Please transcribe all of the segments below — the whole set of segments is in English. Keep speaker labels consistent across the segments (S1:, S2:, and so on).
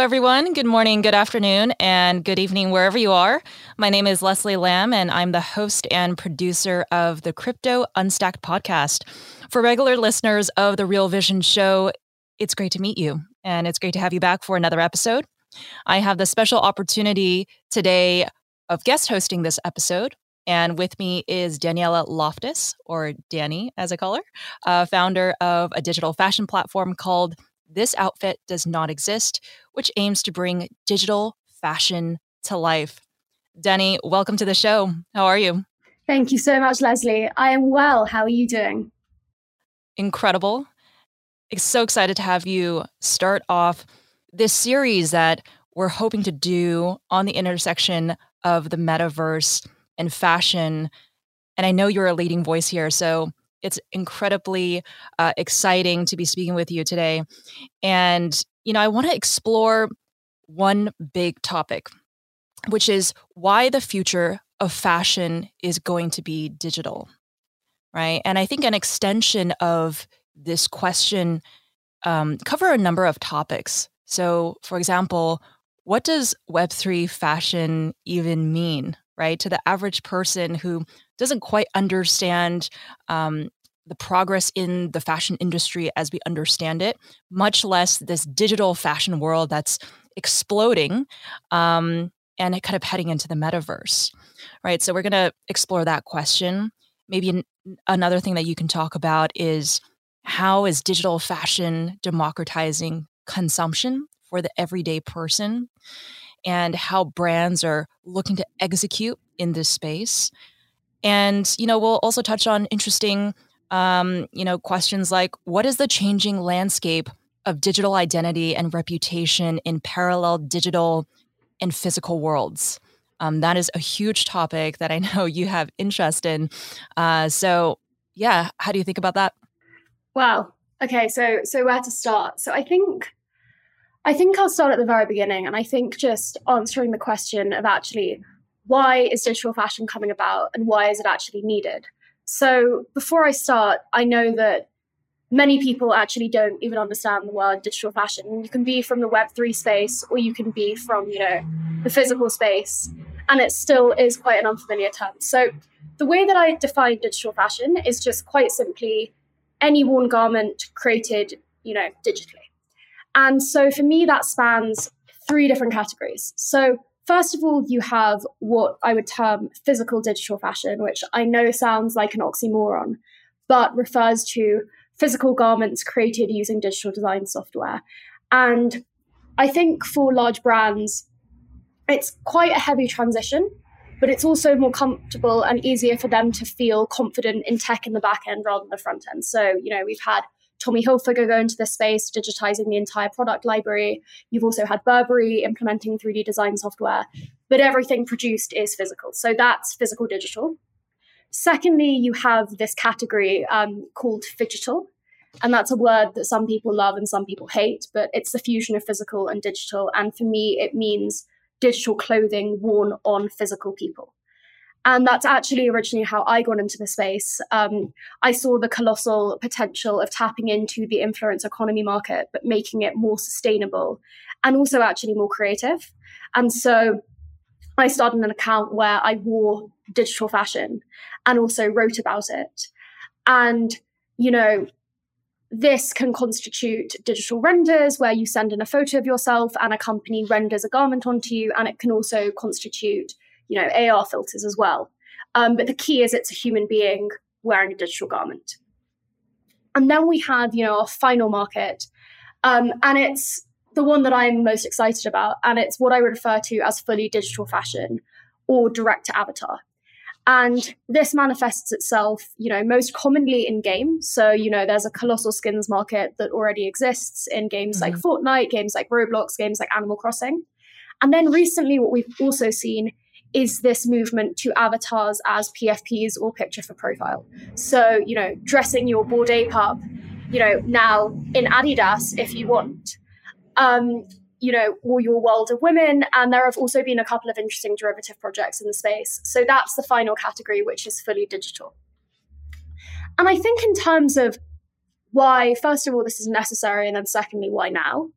S1: Everyone. Good morning, good afternoon, and good evening, wherever you are. My name is Leslie Lamb, and I'm the host and producer of the Crypto Unstacked podcast. For regular listeners of the Real Vision show, it's great to meet you, and it's great to have you back for another episode. I have the special opportunity today of guest hosting this episode. And with me is Daniela Loftus, or Danny, as I call her, uh, founder of a digital fashion platform called this Outfit Does Not Exist, which aims to bring digital fashion to life. Denny, welcome to the show. How are you?
S2: Thank you so much, Leslie. I am well. How are you doing?
S1: Incredible. So excited to have you start off this series that we're hoping to do on the intersection of the metaverse and fashion. And I know you're a leading voice here. So it's incredibly uh, exciting to be speaking with you today. And, you know, I want to explore one big topic, which is why the future of fashion is going to be digital, right? And I think an extension of this question um, cover a number of topics. So, for example, what does Web3 fashion even mean, right? To the average person who doesn't quite understand um, the progress in the fashion industry as we understand it, much less this digital fashion world that's exploding um, and kind of heading into the metaverse, right? So we're going to explore that question. Maybe an, another thing that you can talk about is how is digital fashion democratizing consumption for the everyday person and how brands are looking to execute in this space. And, you know, we'll also touch on interesting, um, you know, questions like what is the changing landscape of digital identity and reputation in parallel digital and physical worlds? Um, that is a huge topic that I know you have interest in. Uh, so, yeah, how do you think about that?
S2: Wow. Okay, so so where to start? So I think I think I'll start at the very beginning, and I think just answering the question of actually why is digital fashion coming about and why is it actually needed? So, before I start, I know that many people actually don't even understand the word digital fashion. You can be from the Web3 space or you can be from, you know, the physical space, and it still is quite an unfamiliar term. So, the way that I define digital fashion is just quite simply any worn garment created, you know, digitally. And so for me, that spans three different categories. So First of all, you have what I would term physical digital fashion, which I know sounds like an oxymoron, but refers to physical garments created using digital design software. And I think for large brands, it's quite a heavy transition, but it's also more comfortable and easier for them to feel confident in tech in the back end rather than the front end. So, you know, we've had Tommy Hilfiger go into this space, digitizing the entire product library. You've also had Burberry implementing 3D design software, but everything produced is physical. So that's physical digital. Secondly, you have this category um, called phygital. And that's a word that some people love and some people hate, but it's the fusion of physical and digital. And for me, it means digital clothing worn on physical people. And that's actually originally how I got into the space. Um, I saw the colossal potential of tapping into the influence economy market, but making it more sustainable and also actually more creative. And so I started an account where I wore digital fashion and also wrote about it. And, you know, this can constitute digital renders where you send in a photo of yourself and a company renders a garment onto you. And it can also constitute you know, AR filters as well. Um, but the key is it's a human being wearing a digital garment. And then we have, you know, our final market. Um, and it's the one that I'm most excited about. And it's what I would refer to as fully digital fashion or direct to avatar. And this manifests itself, you know, most commonly in games. So, you know, there's a colossal skins market that already exists in games mm-hmm. like Fortnite, games like Roblox, games like Animal Crossing. And then recently, what we've also seen is this movement to avatars as PFPs or picture for profile. So, you know, dressing your Bored Ape up, you know, now in Adidas if you want. Um, you know, or your world of women. And there have also been a couple of interesting derivative projects in the space. So that's the final category, which is fully digital. And I think, in terms of why, first of all, this is necessary, and then secondly, why now?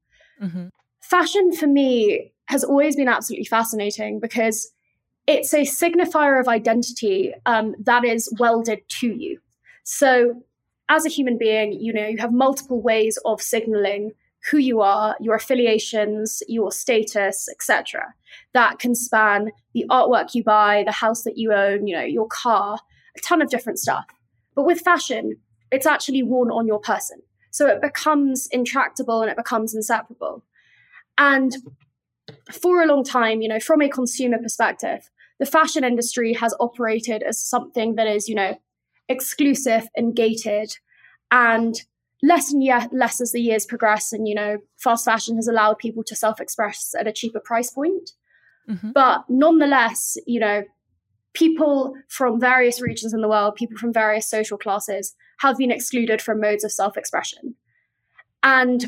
S2: Mm-hmm. fashion for me has always been absolutely fascinating because it's a signifier of identity um, that is welded to you. So, as a human being, you know, you have multiple ways of signaling who you are, your affiliations, your status, etc. That can span the artwork you buy, the house that you own, you know, your car, a ton of different stuff. But with fashion, it's actually worn on your person. So it becomes intractable and it becomes inseparable. And for a long time, you know, from a consumer perspective, the fashion industry has operated as something that is, you know, exclusive and gated. And less and yet less as the years progress and you know fast fashion has allowed people to self-express at a cheaper price point. Mm-hmm. but nonetheless you know people from various regions in the world people from various social classes have been excluded from modes of self-expression. And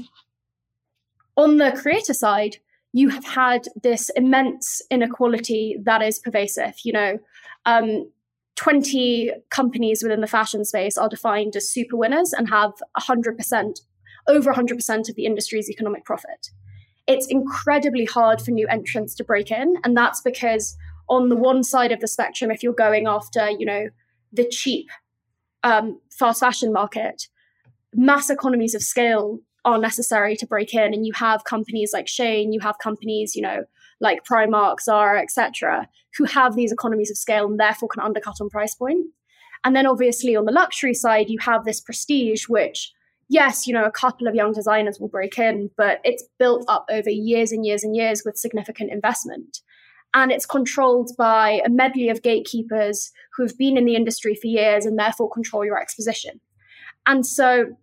S2: on the creator side you have had this immense inequality that is pervasive you know um, 20 companies within the fashion space are defined as super winners and have 100%, over 100% of the industry's economic profit. It's incredibly hard for new entrants to break in. And that's because on the one side of the spectrum, if you're going after, you know, the cheap um, fast fashion market, mass economies of scale are necessary to break in. And you have companies like Shein you have companies, you know, like Primark, Zara, etc., who have these economies of scale and therefore can undercut on price point. And then obviously on the luxury side, you have this prestige, which yes, you know, a couple of young designers will break in, but it's built up over years and years and years with significant investment. And it's controlled by a medley of gatekeepers who have been in the industry for years and therefore control your exposition. And so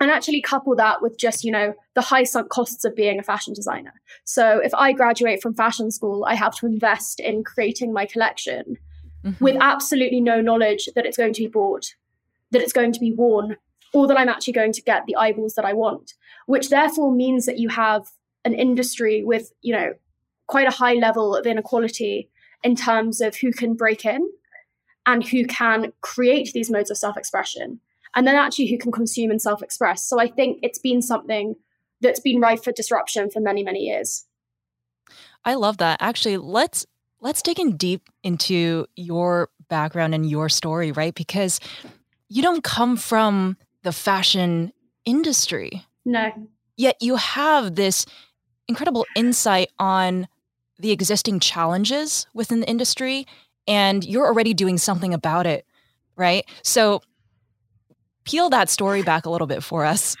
S2: and actually couple that with just you know the high sunk costs of being a fashion designer so if i graduate from fashion school i have to invest in creating my collection mm-hmm. with absolutely no knowledge that it's going to be bought that it's going to be worn or that i'm actually going to get the eyeballs that i want which therefore means that you have an industry with you know quite a high level of inequality in terms of who can break in and who can create these modes of self-expression and then actually who can consume and self express. So I think it's been something that's been rife for disruption for many, many years.
S1: I love that. Actually, let's let's dig in deep into your background and your story, right? Because you don't come from the fashion industry.
S2: No.
S1: Yet you have this incredible insight on the existing challenges within the industry and you're already doing something about it, right? So peel that story back a little bit for us.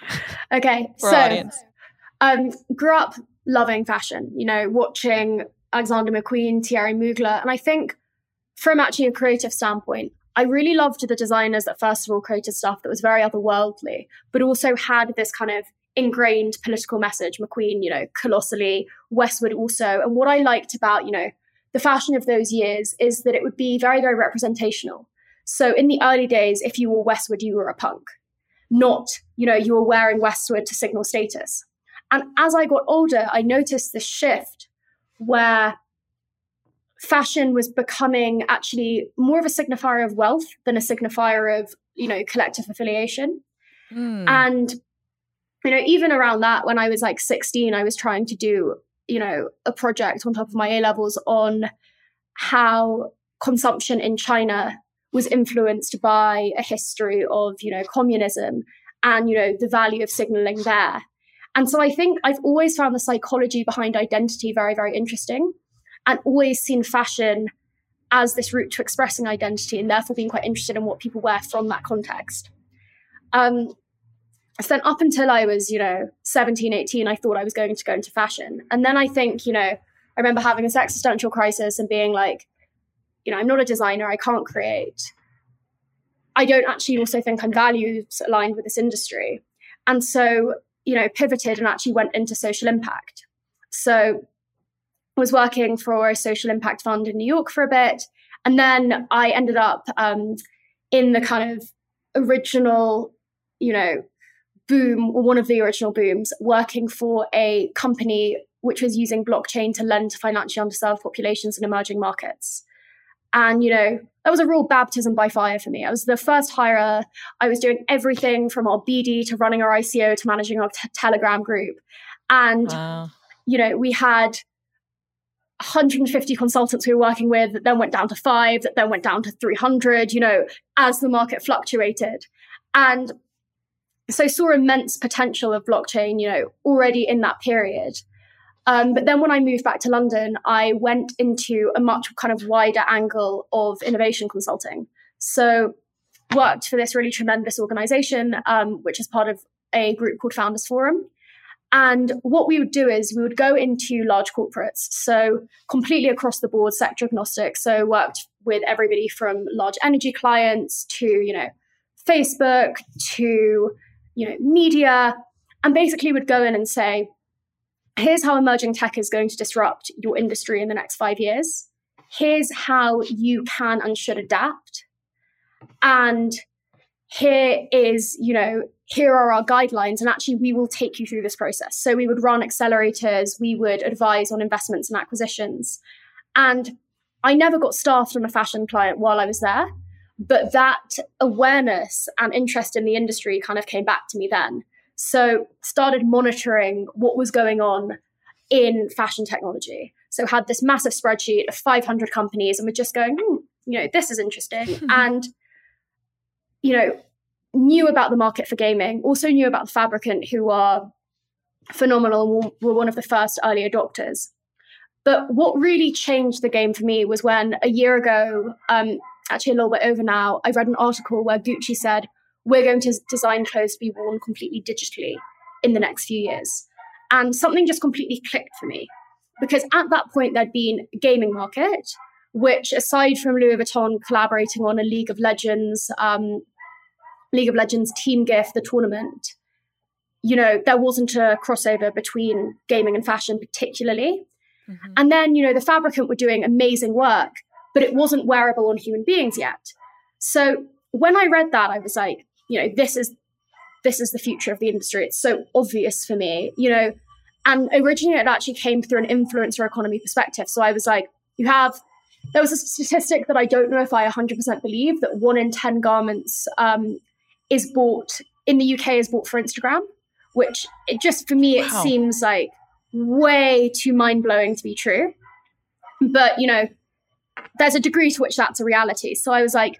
S2: Okay, for so um, grew up loving fashion. You know, watching Alexander McQueen, Thierry Mugler, and I think from actually a creative standpoint, I really loved the designers that first of all created stuff that was very otherworldly, but also had this kind of ingrained political message. McQueen, you know, colossally, Westwood also. And what I liked about, you know, the fashion of those years is that it would be very, very representational. So in the early days, if you were Westwood, you were a punk, not, you know, you were wearing Westwood to signal status. And as I got older, I noticed the shift where fashion was becoming actually more of a signifier of wealth than a signifier of, you know, collective affiliation. Mm. And, you know, even around that, when I was like 16, I was trying to do, you know, a project on top of my A levels on how consumption in China was influenced by a history of, you know, communism and, you know, the value of signaling there. And so I think I've always found the psychology behind identity very, very interesting and always seen fashion as this route to expressing identity and therefore being quite interested in what people wear from that context. Um, so then up until I was, you know, 17, 18, I thought I was going to go into fashion. And then I think, you know, I remember having this existential crisis and being like, you know, I'm not a designer, I can't create. I don't actually also think I'm values aligned with this industry. And so, you know, pivoted and actually went into social impact. So was working for a social impact fund in New York for a bit. And then I ended up um, in the kind of original, you know, boom, or one of the original booms, working for a company which was using blockchain to lend to financially underserved populations in emerging markets. And, you know, that was a real baptism by fire for me. I was the first hire. I was doing everything from our BD to running our ICO to managing our t- Telegram group. And wow. you know, we had 150 consultants we were working with that then went down to five, that then went down to 300, you know, as the market fluctuated. And so saw immense potential of blockchain, you know, already in that period. Um, but then when I moved back to London, I went into a much kind of wider angle of innovation consulting. So worked for this really tremendous organization, um, which is part of a group called Founders Forum. And what we would do is we would go into large corporates, so completely across the board, sector agnostic. So worked with everybody from large energy clients to, you know, Facebook to, you know, media, and basically would go in and say, here's how emerging tech is going to disrupt your industry in the next five years. Here's how you can and should adapt. And here is, you know, here are our guidelines. And actually, we will take you through this process. So we would run accelerators, we would advise on investments and acquisitions. And I never got staffed on a fashion client while I was there. But that awareness and interest in the industry kind of came back to me then. So started monitoring what was going on in fashion technology. So had this massive spreadsheet of 500 companies and we're just going, hmm, you know, this is interesting. and, you know, knew about the market for gaming, also knew about the Fabricant, who are phenomenal and were one of the first early adopters. But what really changed the game for me was when a year ago, um, actually a little bit over now, I read an article where Gucci said, We're going to design clothes to be worn completely digitally in the next few years. And something just completely clicked for me. Because at that point, there'd been a gaming market, which, aside from Louis Vuitton collaborating on a League of Legends, um, League of Legends Team Gift, the tournament, you know, there wasn't a crossover between gaming and fashion, particularly. Mm-hmm. And then, you know, the Fabricant were doing amazing work, but it wasn't wearable on human beings yet. So when I read that, I was like, you know, this is this is the future of the industry. It's so obvious for me, you know. And originally, it actually came through an influencer economy perspective. So I was like, you have there was a statistic that I don't know if I 100% believe that one in 10 garments um, is bought in the UK is bought for Instagram, which it just for me it seems like way too mind blowing to be true. But you know, there's a degree to which that's a reality. So I was like,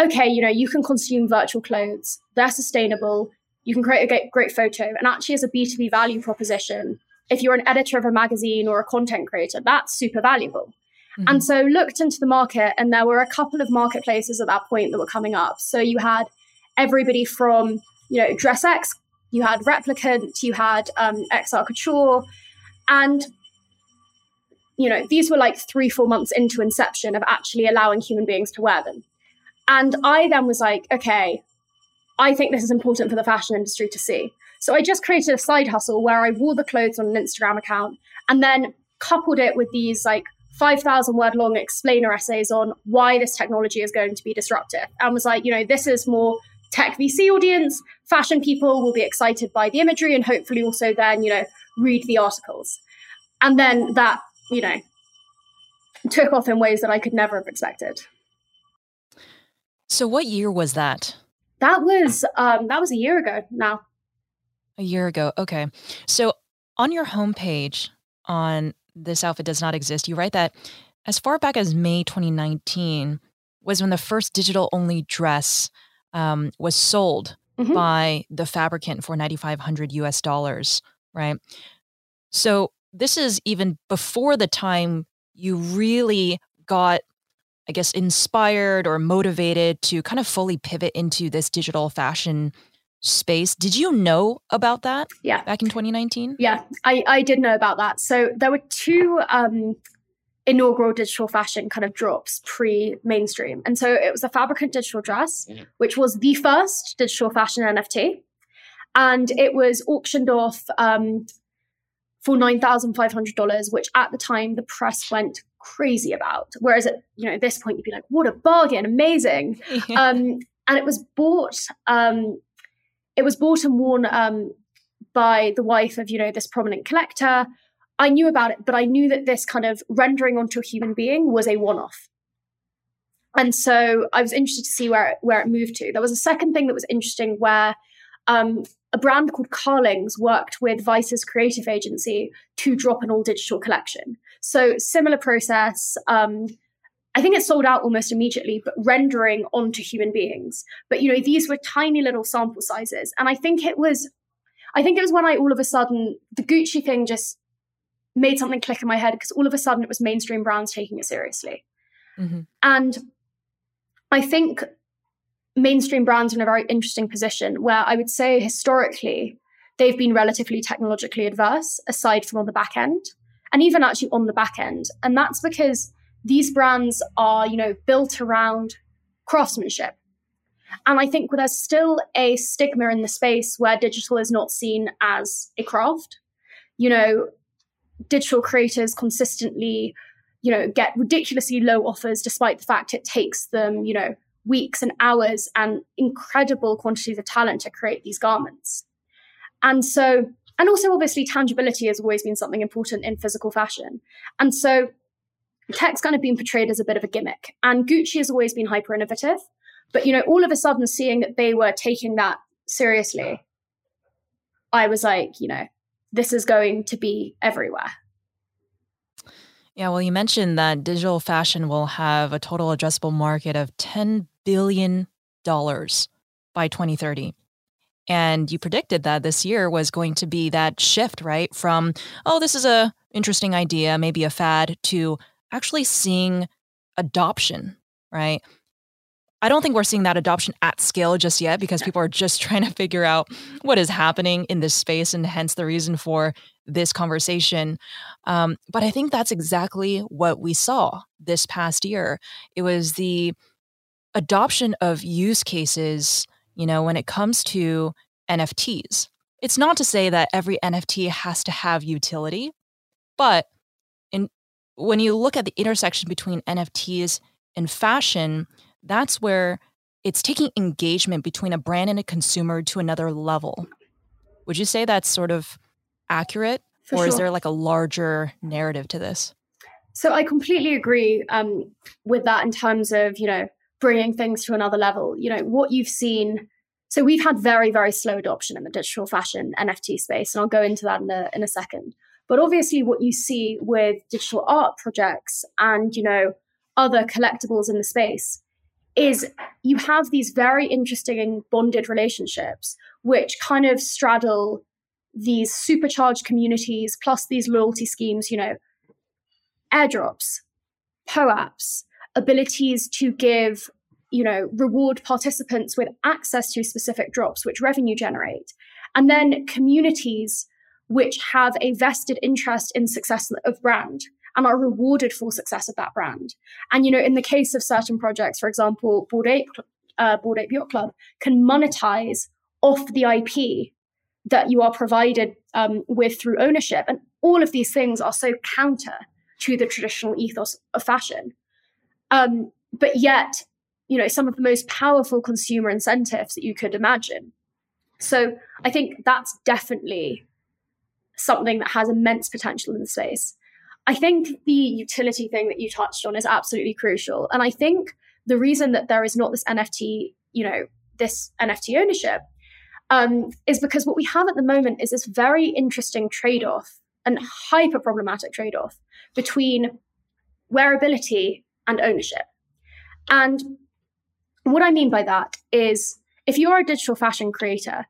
S2: okay, you know, you can consume virtual clothes. They're sustainable. You can create a great photo. And actually, as a B2B value proposition, if you're an editor of a magazine or a content creator, that's super valuable. Mm-hmm. And so looked into the market, and there were a couple of marketplaces at that point that were coming up. So you had everybody from you know DressX, you had Replicant, you had um, XR Couture, and you know these were like three four months into inception of actually allowing human beings to wear them. And I then was like, okay, I think this is important for the fashion industry to see. So I just created a side hustle where I wore the clothes on an Instagram account and then coupled it with these like 5,000 word long explainer essays on why this technology is going to be disruptive. And was like, you know, this is more tech VC audience, fashion people will be excited by the imagery and hopefully also then, you know, read the articles. And then that, you know, took off in ways that I could never have expected.
S1: So what year was that?
S2: That was um that was a year ago now.
S1: A year ago. Okay. So on your homepage on this outfit does not exist, you write that as far back as May 2019 was when the first digital only dress um, was sold mm-hmm. by the fabricant for 9500 US dollars, right? So this is even before the time you really got I guess inspired or motivated to kind of fully pivot into this digital fashion space. Did you know about that?
S2: Yeah.
S1: Back in 2019?
S2: Yeah, I, I did know about that. So there were two um, inaugural digital fashion kind of drops pre mainstream. And so it was the Fabricant digital dress, which was the first digital fashion NFT. And it was auctioned off um, for $9,500, which at the time the press went crazy about. Whereas at you know this point you'd be like, what a bargain, amazing. Yeah. Um, and it was bought, um, it was bought and worn um, by the wife of you know this prominent collector. I knew about it, but I knew that this kind of rendering onto a human being was a one-off. And so I was interested to see where it, where it moved to. There was a second thing that was interesting where um, a brand called Carlings worked with Vice's creative agency to drop an all digital collection. So, similar process. Um, I think it sold out almost immediately, but rendering onto human beings. But you know, these were tiny little sample sizes. And I think it was I think it was when I all of a sudden the Gucci thing just made something click in my head because all of a sudden it was mainstream brands taking it seriously. Mm-hmm. And I think mainstream brands are in a very interesting position where I would say historically they've been relatively technologically adverse, aside from on the back end, and even actually on the back end. And that's because these brands are, you know, built around craftsmanship. And I think there's still a stigma in the space where digital is not seen as a craft. You know, digital creators consistently, you know, get ridiculously low offers despite the fact it takes them, you know, weeks and hours and incredible quantities of talent to create these garments. And so, and also obviously tangibility has always been something important in physical fashion. And so tech's kind of been portrayed as a bit of a gimmick. And Gucci has always been hyper innovative. But you know, all of a sudden seeing that they were taking that seriously, I was like, you know, this is going to be everywhere.
S1: Yeah, well, you mentioned that digital fashion will have a total addressable market of $10 billion by 2030. And you predicted that this year was going to be that shift, right? From, oh, this is a interesting idea, maybe a fad, to actually seeing adoption, right? I don't think we're seeing that adoption at scale just yet because people are just trying to figure out what is happening in this space and hence the reason for this conversation. Um, but I think that's exactly what we saw this past year. It was the adoption of use cases, you know, when it comes to NFTs. It's not to say that every NFT has to have utility, but in when you look at the intersection between NFTs and fashion, that's where it's taking engagement between a brand and a consumer to another level. Would you say that's sort of accurate? For or sure. is there like a larger narrative to this?
S2: So I completely agree um, with that in terms of, you know, bringing things to another level. You know, what you've seen. So we've had very, very slow adoption in the digital fashion NFT space, and I'll go into that in a, in a second. But obviously, what you see with digital art projects and, you know, other collectibles in the space is you have these very interesting bonded relationships which kind of straddle these supercharged communities plus these loyalty schemes you know airdrops POAPs abilities to give you know reward participants with access to specific drops which revenue generate and then communities which have a vested interest in success of brand and are rewarded for success of that brand. And you know, in the case of certain projects, for example, Bored Ape, uh, Bored Ape Yacht Club can monetize off the IP that you are provided um, with through ownership, and all of these things are so counter to the traditional ethos of fashion. Um, but yet, you know, some of the most powerful consumer incentives that you could imagine. So I think that's definitely something that has immense potential in the space. I think the utility thing that you touched on is absolutely crucial. And I think the reason that there is not this NFT, you know, this NFT ownership um, is because what we have at the moment is this very interesting trade off and hyper problematic trade off between wearability and ownership. And what I mean by that is if you're a digital fashion creator,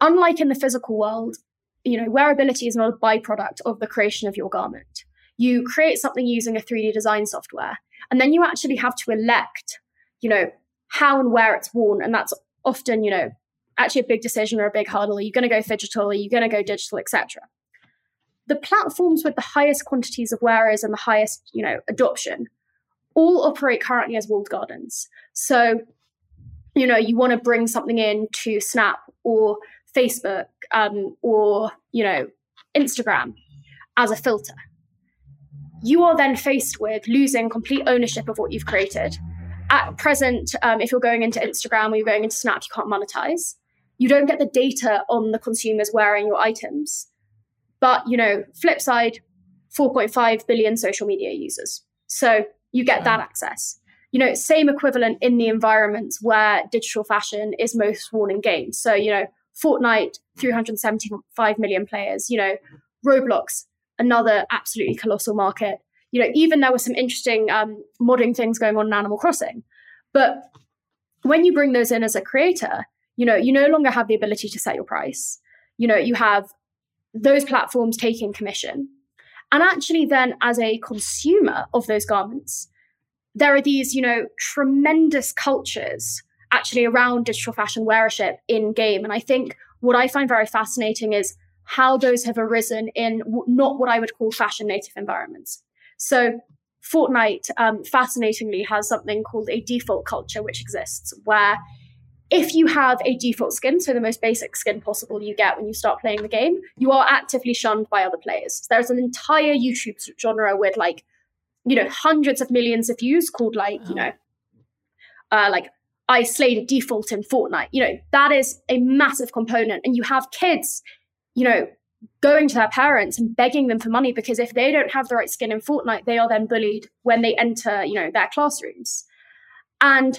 S2: unlike in the physical world, you know, wearability is not a byproduct of the creation of your garment. You create something using a 3D design software, and then you actually have to elect, you know, how and where it's worn. And that's often, you know, actually a big decision or a big hurdle. Are you going to go digital? Are you going to go digital, etc. The platforms with the highest quantities of wearers and the highest, you know, adoption all operate currently as walled gardens. So, you know, you want to bring something in to Snap or Facebook um, or, you know, Instagram as a filter. You are then faced with losing complete ownership of what you've created. At present, um, if you're going into Instagram or you're going into Snap, you can't monetize. You don't get the data on the consumers wearing your items. But, you know, flip side, 4.5 billion social media users. So you get that access. You know, same equivalent in the environments where digital fashion is most worn in games. So, you know, Fortnite, 375 million players. You know, Roblox, another absolutely colossal market. You know, even there were some interesting um, modding things going on in Animal Crossing. But when you bring those in as a creator, you know, you no longer have the ability to set your price. You know, you have those platforms taking commission. And actually, then as a consumer of those garments, there are these, you know, tremendous cultures actually around digital fashion wearership in game. And I think what I find very fascinating is how those have arisen in w- not what I would call fashion native environments. So Fortnite, um, fascinatingly, has something called a default culture, which exists where if you have a default skin, so the most basic skin possible you get when you start playing the game, you are actively shunned by other players. There's an entire YouTube genre with like, you know, hundreds of millions of views called like, you know, uh, like I slayed a default in Fortnite. You know, that is a massive component. And you have kids, you know, going to their parents and begging them for money because if they don't have the right skin in Fortnite, they are then bullied when they enter, you know, their classrooms. And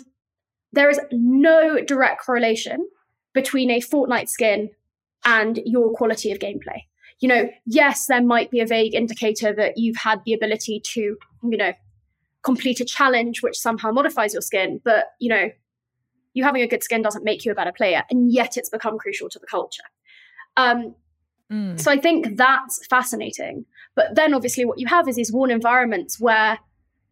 S2: there is no direct correlation between a Fortnite skin and your quality of gameplay. You know, yes, there might be a vague indicator that you've had the ability to, you know, complete a challenge which somehow modifies your skin, but, you know, you having a good skin doesn't make you a better player. And yet it's become crucial to the culture. Um, mm. So I think that's fascinating. But then obviously what you have is these worn environments where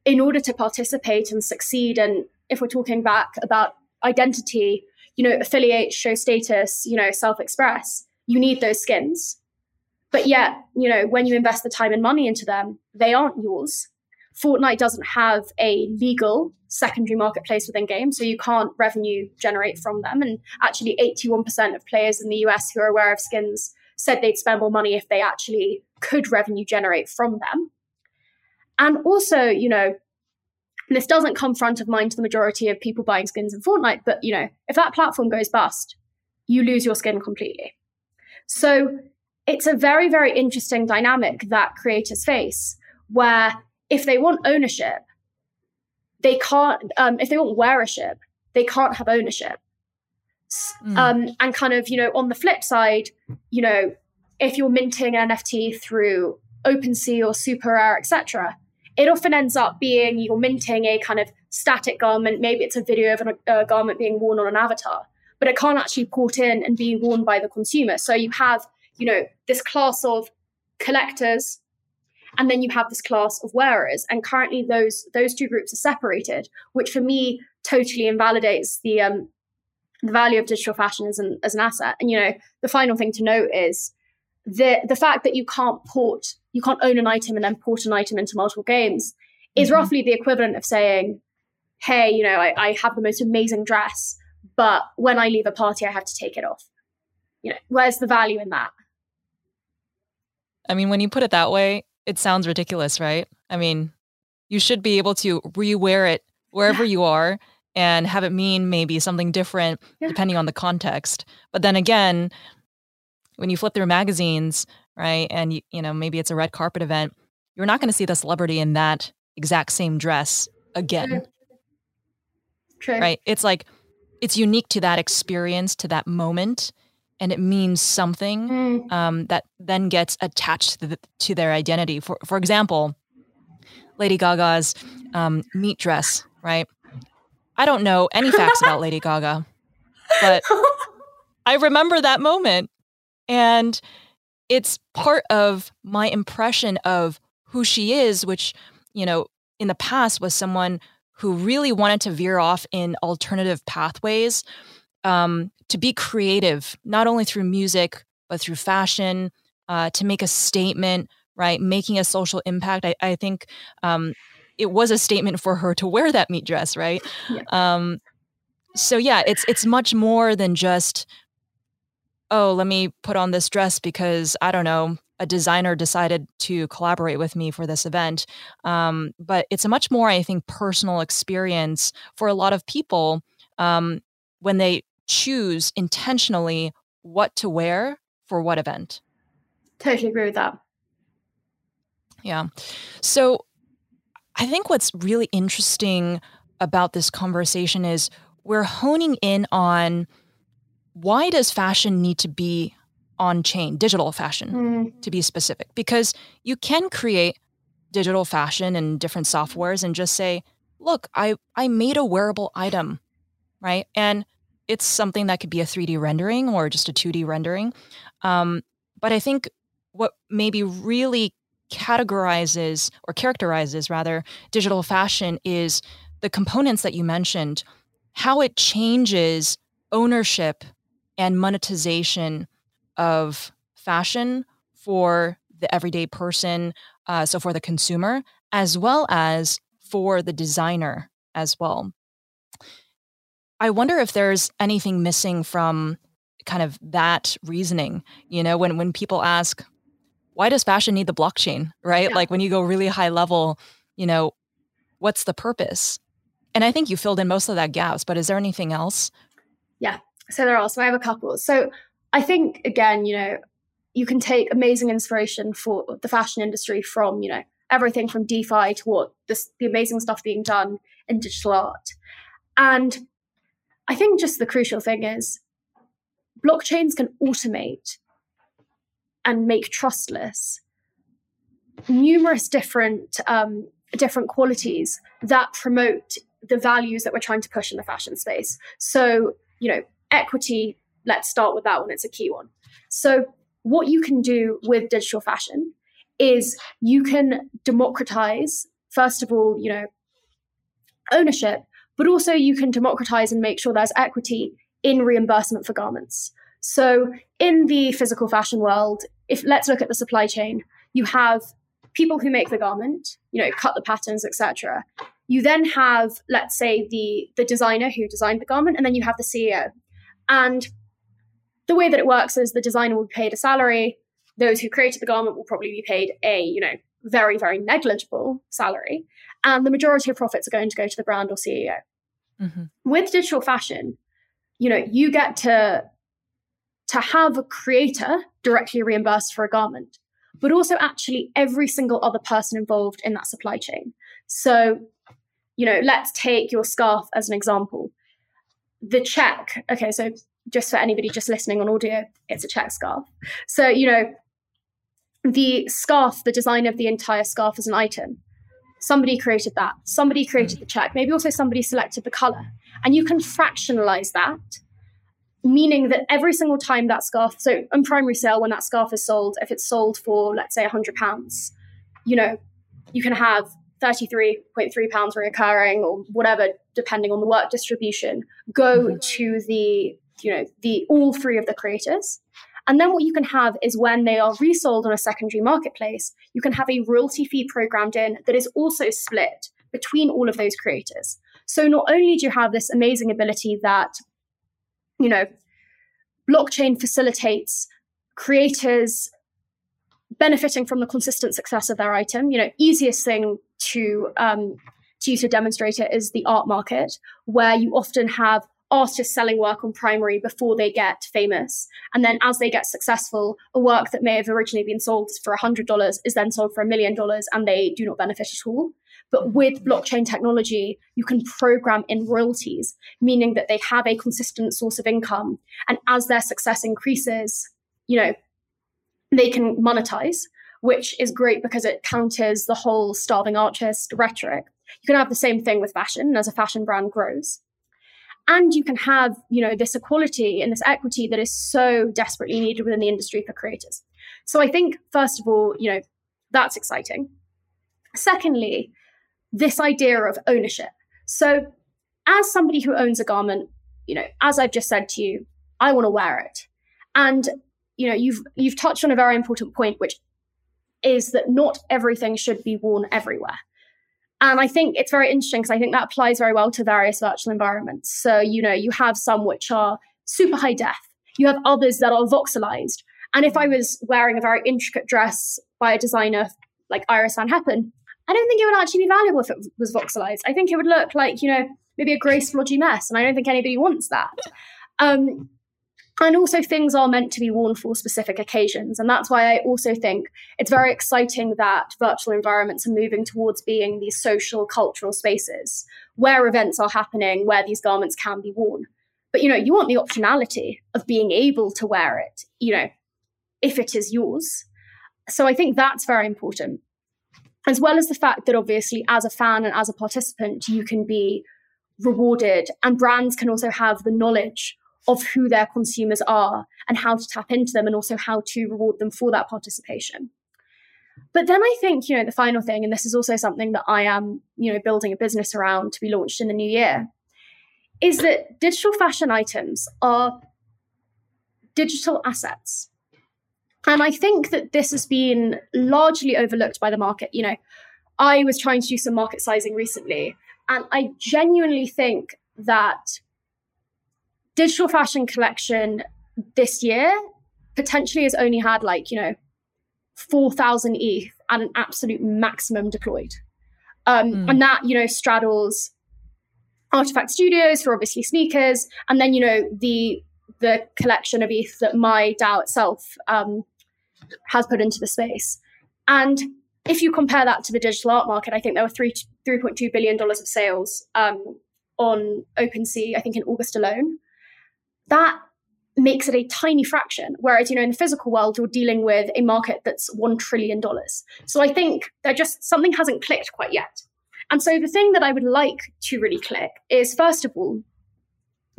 S2: in order to participate and succeed and if we're talking back about identity, you know, affiliate, show status, you know, self express, you need those skins. But yet, you know, when you invest the time and money into them, they aren't yours. Fortnite doesn't have a legal secondary marketplace within games, so you can't revenue generate from them. And actually, 81% of players in the US who are aware of skins said they'd spend more money if they actually could revenue generate from them. And also, you know, and this doesn't come front of mind to the majority of people buying skins in Fortnite, but you know, if that platform goes bust, you lose your skin completely. So it's a very, very interesting dynamic that creators face where if they want ownership, they can't, um, if they want wearership, they can't have ownership. Mm. Um, and kind of, you know, on the flip side, you know, if you're minting an NFT through OpenSea or Super SuperRare, etc., it often ends up being you're minting a kind of static garment. Maybe it's a video of a, a garment being worn on an avatar, but it can't actually port in and be worn by the consumer. So you have, you know, this class of collectors and then you have this class of wearers and currently those those two groups are separated which for me totally invalidates the um the value of digital fashion as an as an asset and you know the final thing to note is the the fact that you can't port you can't own an item and then port an item into multiple games is mm-hmm. roughly the equivalent of saying hey you know I, I have the most amazing dress but when i leave a party i have to take it off you know where's the value in that
S1: i mean when you put it that way it sounds ridiculous right i mean you should be able to rewear it wherever yeah. you are and have it mean maybe something different yeah. depending on the context but then again when you flip through magazines, right, and you, you know maybe it's a red carpet event, you're not going to see the celebrity in that exact same dress again. True. True. Right? It's like it's unique to that experience, to that moment, and it means something mm. um, that then gets attached to, the, to, their identity. For for example, Lady Gaga's um, meat dress, right? I don't know any facts about Lady Gaga, but I remember that moment and it's part of my impression of who she is, which, you know, in the past was someone who really wanted to veer off in alternative pathways, um, to be creative, not only through music, but through fashion, uh, to make a statement, right? Making a social impact. I, I think um, it was a statement for her to wear that meat dress, right? Yeah. Um, so yeah, it's it's much more than just oh, let me put on this dress because I don't know, a designer decided to collaborate with me for this event. Um, but it's a much more, I think, personal experience for a lot of people um, when they choose intentionally what to wear for what event.
S2: Totally agree with that.
S1: Yeah. So I think what's really interesting about this conversation is we're honing in on why does fashion need to be on chain, digital fashion mm. to be specific? Because you can create digital fashion and different softwares and just say, look, I, I made a wearable item, right? And it's something that could be a 3D rendering or just a 2D rendering. Um, but I think what maybe really categorizes or characterizes rather digital fashion is the components that you mentioned, how it changes ownership and monetization of fashion for the everyday person, uh, so for the consumer, as well as for the designer as well. I wonder if there's anything missing from kind of that reasoning. You know, when when people ask, why does fashion need the blockchain, right? Yeah. Like when you go really high level, you know, what's the purpose? And I think you filled in most of that gaps, but is there anything else?
S2: Yeah. So there are. So I have a couple. So I think again, you know, you can take amazing inspiration for the fashion industry from, you know, everything from DeFi to what this, the amazing stuff being done in digital art. And I think just the crucial thing is blockchains can automate and make trustless numerous different um, different qualities that promote the values that we're trying to push in the fashion space. So, you know, equity, let's start with that one, it's a key one. So, what you can do with digital fashion is you can democratize, first of all, you know, ownership, but also you can democratize and make sure there's equity in reimbursement for garments. So, in the physical fashion world, if let's look at the supply chain, you have people who make the garment, you know, cut the patterns, etc. You then have, let's say, the the designer who designed the garment, and then you have the CEO. And the way that it works is the designer will be paid a salary. Those who created the garment will probably be paid a, you know, very, very negligible salary. And the majority of profits are going to go to the brand or CEO. Mm-hmm. With digital fashion, you know, you get to to have a creator directly reimbursed for a garment, but also actually every single other person involved in that supply chain. So, you know, let's take your scarf as an example. The check, okay, so just for anybody just listening on audio, it's a check scarf. So, you know, the scarf, the design of the entire scarf as an item, somebody created that. Somebody created the check. Maybe also somebody selected the color. And you can fractionalize that meaning that every single time that scarf, so on primary sale, when that scarf is sold, if it's sold for, let's say, £100, you know, you can have 33.3 pounds reoccurring or whatever, depending on the work distribution, go mm-hmm. to the, you know, the all three of the creators. And then what you can have is when they are resold on a secondary marketplace, you can have a royalty fee programmed in that is also split between all of those creators. So not only do you have this amazing ability that you know, blockchain facilitates creators benefiting from the consistent success of their item. You know, easiest thing to um, to use to demonstrate it is the art market, where you often have artists selling work on primary before they get famous. And then as they get successful, a work that may have originally been sold for $100 is then sold for a million dollars and they do not benefit at all. But with blockchain technology, you can program in royalties, meaning that they have a consistent source of income. And as their success increases, you know, they can monetize, which is great because it counters the whole starving artist rhetoric. You can have the same thing with fashion as a fashion brand grows. And you can have, you know, this equality and this equity that is so desperately needed within the industry for creators. So I think, first of all, you know, that's exciting. Secondly, this idea of ownership. So, as somebody who owns a garment, you know, as I've just said to you, I want to wear it. And you know, you've you've touched on a very important point, which is that not everything should be worn everywhere. And I think it's very interesting because I think that applies very well to various virtual environments. So, you know, you have some which are super high def, you have others that are voxelized. And if I was wearing a very intricate dress by a designer like Iris Van Herpen, I don't think it would actually be valuable if it was voxelized. I think it would look like, you know, maybe a splodgy mess. And I don't think anybody wants that. Um, and also, things are meant to be worn for specific occasions. And that's why I also think it's very exciting that virtual environments are moving towards being these social, cultural spaces where events are happening, where these garments can be worn. But you know, you want the optionality of being able to wear it, you know, if it is yours. So I think that's very important. As well as the fact that obviously as a fan and as a participant, you can be rewarded and brands can also have the knowledge of who their consumers are and how to tap into them and also how to reward them for that participation. But then I think, you know, the final thing, and this is also something that I am, you know, building a business around to be launched in the new year, is that digital fashion items are digital assets. And I think that this has been largely overlooked by the market. You know, I was trying to do some market sizing recently, and I genuinely think that digital fashion collection this year potentially has only had like, you know, 4,000 ETH at an absolute maximum deployed. Um, mm. And that, you know, straddles RTFKT Studios for obviously sneakers, and then, you know, the the collection of ETH that my DAO itself um, has put into the space. And if you compare that to the digital art market, I think there were three three point two billion dollars of sales um, on OpenSea. I think in August alone. That makes it a tiny fraction. Whereas, you know, in the physical world, you're dealing with a market that's $1 trillion. So I think that just something hasn't clicked quite yet. And so the thing that I would like to really click is first of all,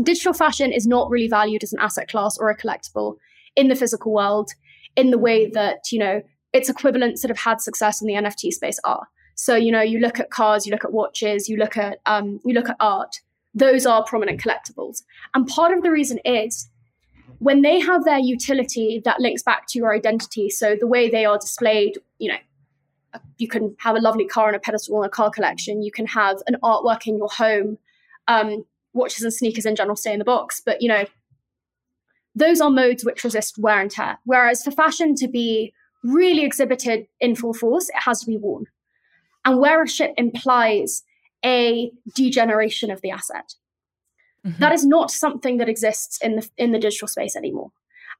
S2: digital fashion is not really valued as an asset class or a collectible in the physical world in the way that, you know, its equivalents that have had success in the NFT space are. So, you know, you look at cars, you look at watches, you look at um, you look at art. Those are prominent collectibles. And part of the reason is when they have their utility that links back to your identity, so the way they are displayed, you know, you can have a lovely car on a pedestal in a car collection. You can have an artwork in your home. Um, watches and sneakers in general stay in the box, but you know, those are modes which resist wear and tear. Whereas for fashion to be really exhibited in full force, it has to be worn. And wearership implies a degeneration of the asset. Mm-hmm. That is not something that exists in the in the digital space anymore.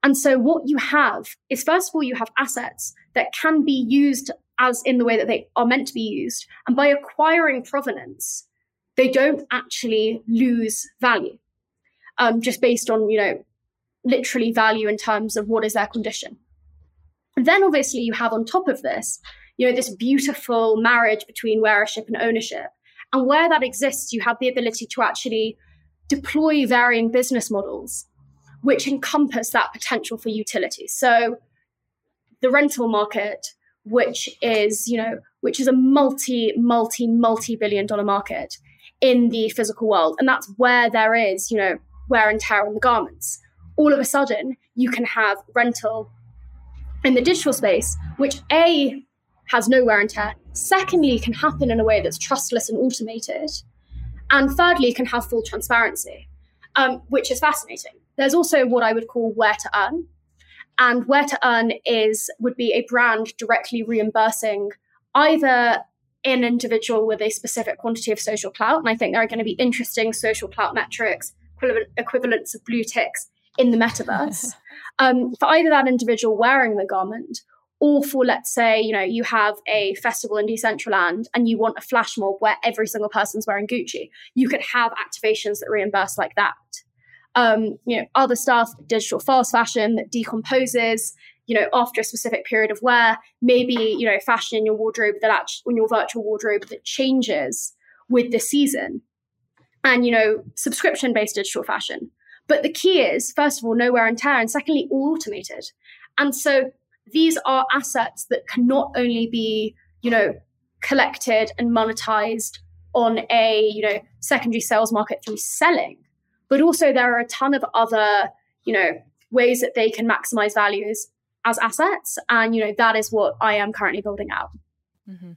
S2: And so what you have is first of all you have assets that can be used as in the way that they are meant to be used. And by acquiring provenance, they don't actually lose value. Um, just based on, you know, literally value in terms of what is their condition. And then obviously you have on top of this, you know, this beautiful marriage between wearership and ownership. And where that exists, you have the ability to actually deploy varying business models which encompass that potential for utility. So the rental market, which is, you know, which is a multi, multi, multi billion dollar market in the physical world. And that's where there is, you know, wear and tear on the garments. All of a sudden, you can have rental in the digital space, which A has no wear and tear. Secondly, can happen in a way that's trustless and automated. And thirdly, can have full transparency, um, which is fascinating. There's also what I would call where to earn. And where to earn is would be a brand directly reimbursing either an individual with a specific quantity of social clout. And I think there are going to be interesting social clout metrics, equivalent, equivalents of blue ticks in the metaverse. um, for either that individual wearing the garment or for let's say you know you have a festival in decentraland and you want a flash mob where every single person's wearing gucci you could have activations that reimburse like that. Um, you know other stuff digital fast fashion that decomposes you know after a specific period of wear maybe you know fashion in your wardrobe that actually in your virtual wardrobe that changes with the season. And you know subscription based digital fashion. But the key is first of all no wear and tear and secondly all automated. And so these are assets that can not only be, you know, collected and monetized on a, you know, secondary sales market through selling, but also there are a ton of other, you know, ways that they can maximize values as assets. And, you know, that is what I am currently building out.
S1: Mm-hmm.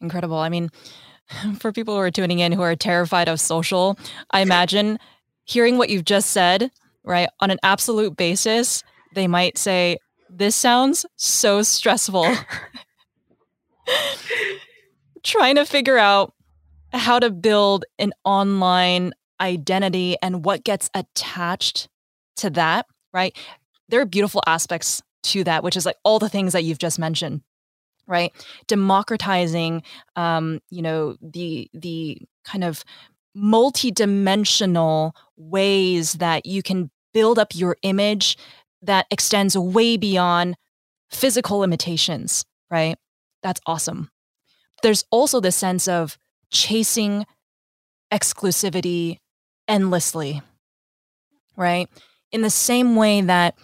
S1: Incredible. I mean, for people who are tuning in who are terrified of social, I imagine hearing what you've just said, right, on an absolute basis, they might say, this sounds so stressful. Trying to figure out how to build an online identity and what gets attached to that, right? There are beautiful aspects to that, which is like all the things that you've just mentioned right democratizing um you know the the kind of multi-dimensional ways that you can build up your image that extends way beyond physical limitations, right? That's awesome. There's also the sense of chasing exclusivity endlessly, right? In the same way that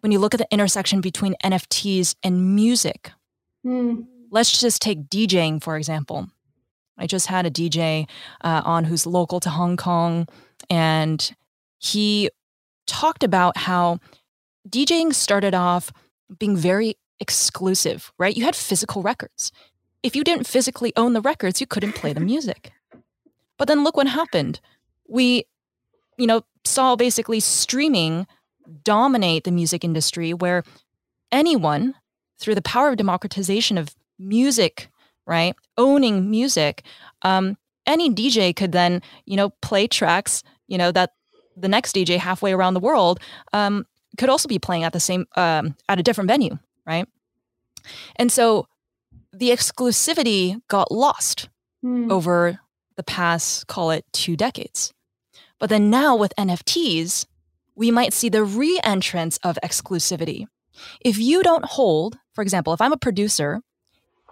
S1: when you look at the intersection between NFTs and music, mm. let's just take DJing, for example. I just had a DJ uh, on who's local to Hong Kong, and he talked about how DJing started off being very exclusive, right? You had physical records. If you didn't physically own the records, you couldn't play the music. But then look what happened. We, you know, saw basically streaming dominate the music industry where anyone, through the power of democratization of music, right, owning music, um, any DJ could then, you know, play tracks, you know, that the next DJ halfway around the world um, could also be playing at the same um, at a different venue, right? And so the exclusivity got lost mm. over the past, call it two decades. But then now with NFTs, we might see the re entrance of exclusivity. If you don't hold, for example, if I'm a producer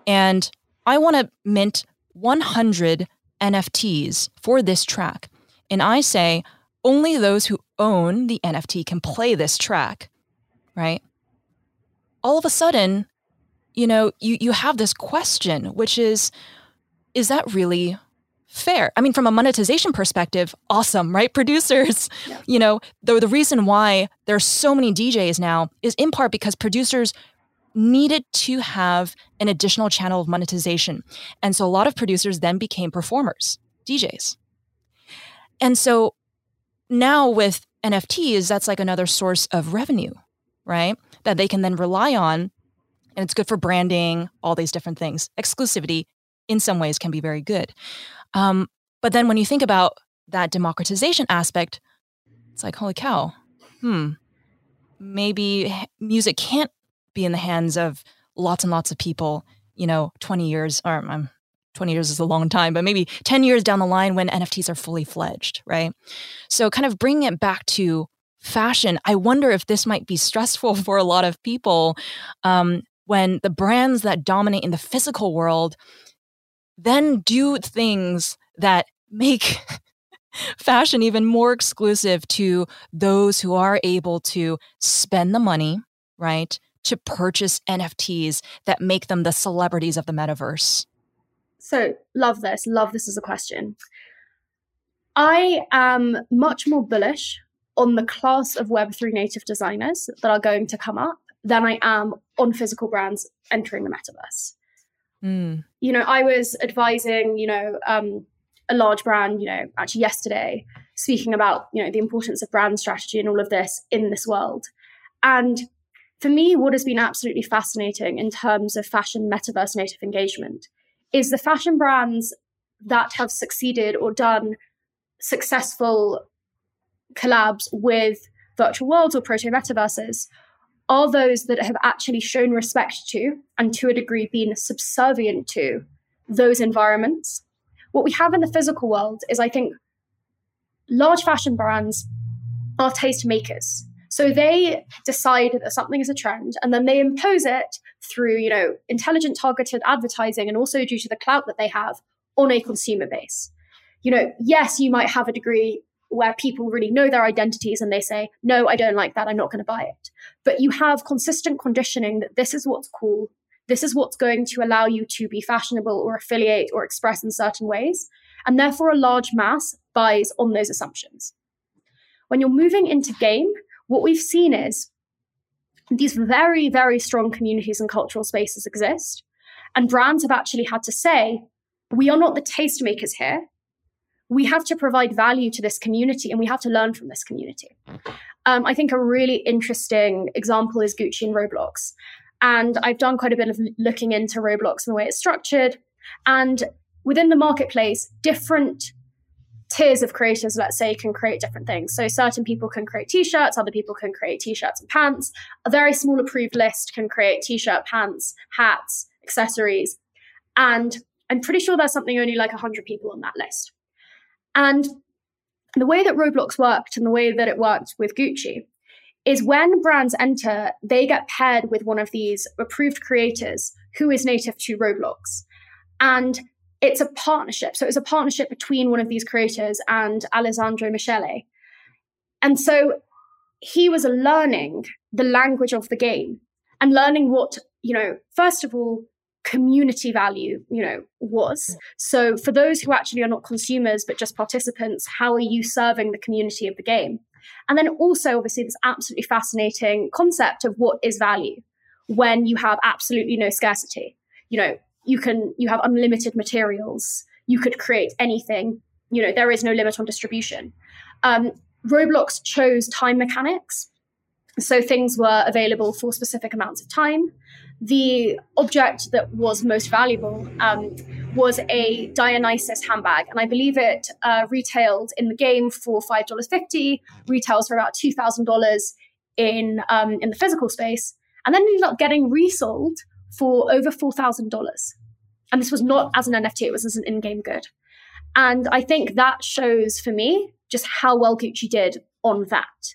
S1: and I want to mint 100 NFTs for this track, and I say only those who own the NFT can play this track, right? All of a sudden, you know, you, you have this question, which is, is that really fair. I mean, from a monetization perspective, awesome, right? Producers, yeah. you know, the, the reason why there's so many DJs now is in part because producers needed to have an additional channel of monetization. And so a lot of producers then became performers, DJs. And so now with NFTs, that's like another source of revenue, right? That they can then rely on. And it's good for branding, all these different things. Exclusivity in some ways can be very good. Um, but then when you think about that democratization aspect, it's like, holy cow, hmm, maybe music can't be in the hands of lots and lots of people, you know, 20 years, or um, 20 years is a long time, but maybe 10 years down the line when NFTs are fully fledged, right? So, kind of bringing it back to fashion, I wonder if this might be stressful for a lot of people um, when the brands that dominate in the physical world then do things that make fashion even more exclusive to those who are able to spend the money, right, to purchase NFTs that make them the celebrities of the metaverse.
S2: So, love this. Love this as a question. I am much more bullish on the class of Web3 native designers that are going to come up than I am on physical brands entering the metaverse. Mm. You know, I was advising, you know, um, a large brand, you know, actually yesterday, speaking about, you know, the importance of brand strategy and all of this in this world. And for me, what has been absolutely fascinating in terms of fashion metaverse native engagement is the fashion brands that have succeeded or done successful collabs with virtual worlds or proto metaverses are those that have actually shown respect to and to a degree been subservient to those environments. What we have in the physical world is, I think, large fashion brands are taste makers. So they decide that something is a trend and then they impose it through, you know, intelligent targeted advertising and also due to the clout that they have on a consumer base. You know, yes, you might have a degree where people really know their identities and they say, no, I don't like that. I'm not going to buy it. But you have consistent conditioning that this is what's cool. This is what's going to allow you to be fashionable or affiliate or express in certain ways. And therefore, a large mass buys on those assumptions. When you're moving into game, what we've seen is these very, very strong communities and cultural spaces exist. And brands have actually had to say, we are not the tastemakers here we have to provide value to this community and we have to learn from this community. Um, I think a really interesting example is Gucci and Roblox. And I've done quite a bit of looking into Roblox and the way it's structured. And within the marketplace, different tiers of creators, let's say, can create different things. So certain people can create t-shirts, other people can create t-shirts and pants. A very small approved list can create t-shirt, pants, hats, accessories. And I'm pretty sure there's something only like 100 people on that list. And the way that Roblox worked and the way that it worked with Gucci is when brands enter, they get paired with one of these approved creators who is native to Roblox. And it's a partnership. So it was a partnership between one of these creators and Alessandro Michele. And so he was learning the language of the game and learning what, you know, first of all, community value, you know, was. So for those who actually are not consumers but just participants, how are you serving the community of the game? And then also, obviously, this absolutely fascinating concept of what is value when you have absolutely no scarcity. You know, you can you have unlimited materials. You could create anything. You know, there is no limit on distribution. Um, Roblox chose time mechanics, so things were available for specific amounts of time. The object that was most valuable um, was a Dionysus handbag, and I believe it uh, retailed in the game for five dollars fifty, retails for about two thousand dollars in um, in the physical space, and then ended up getting resold for over four thousand dollars. And this was not as an NFT; it was as an in-game good. And I think that shows for me just how well Gucci did on that.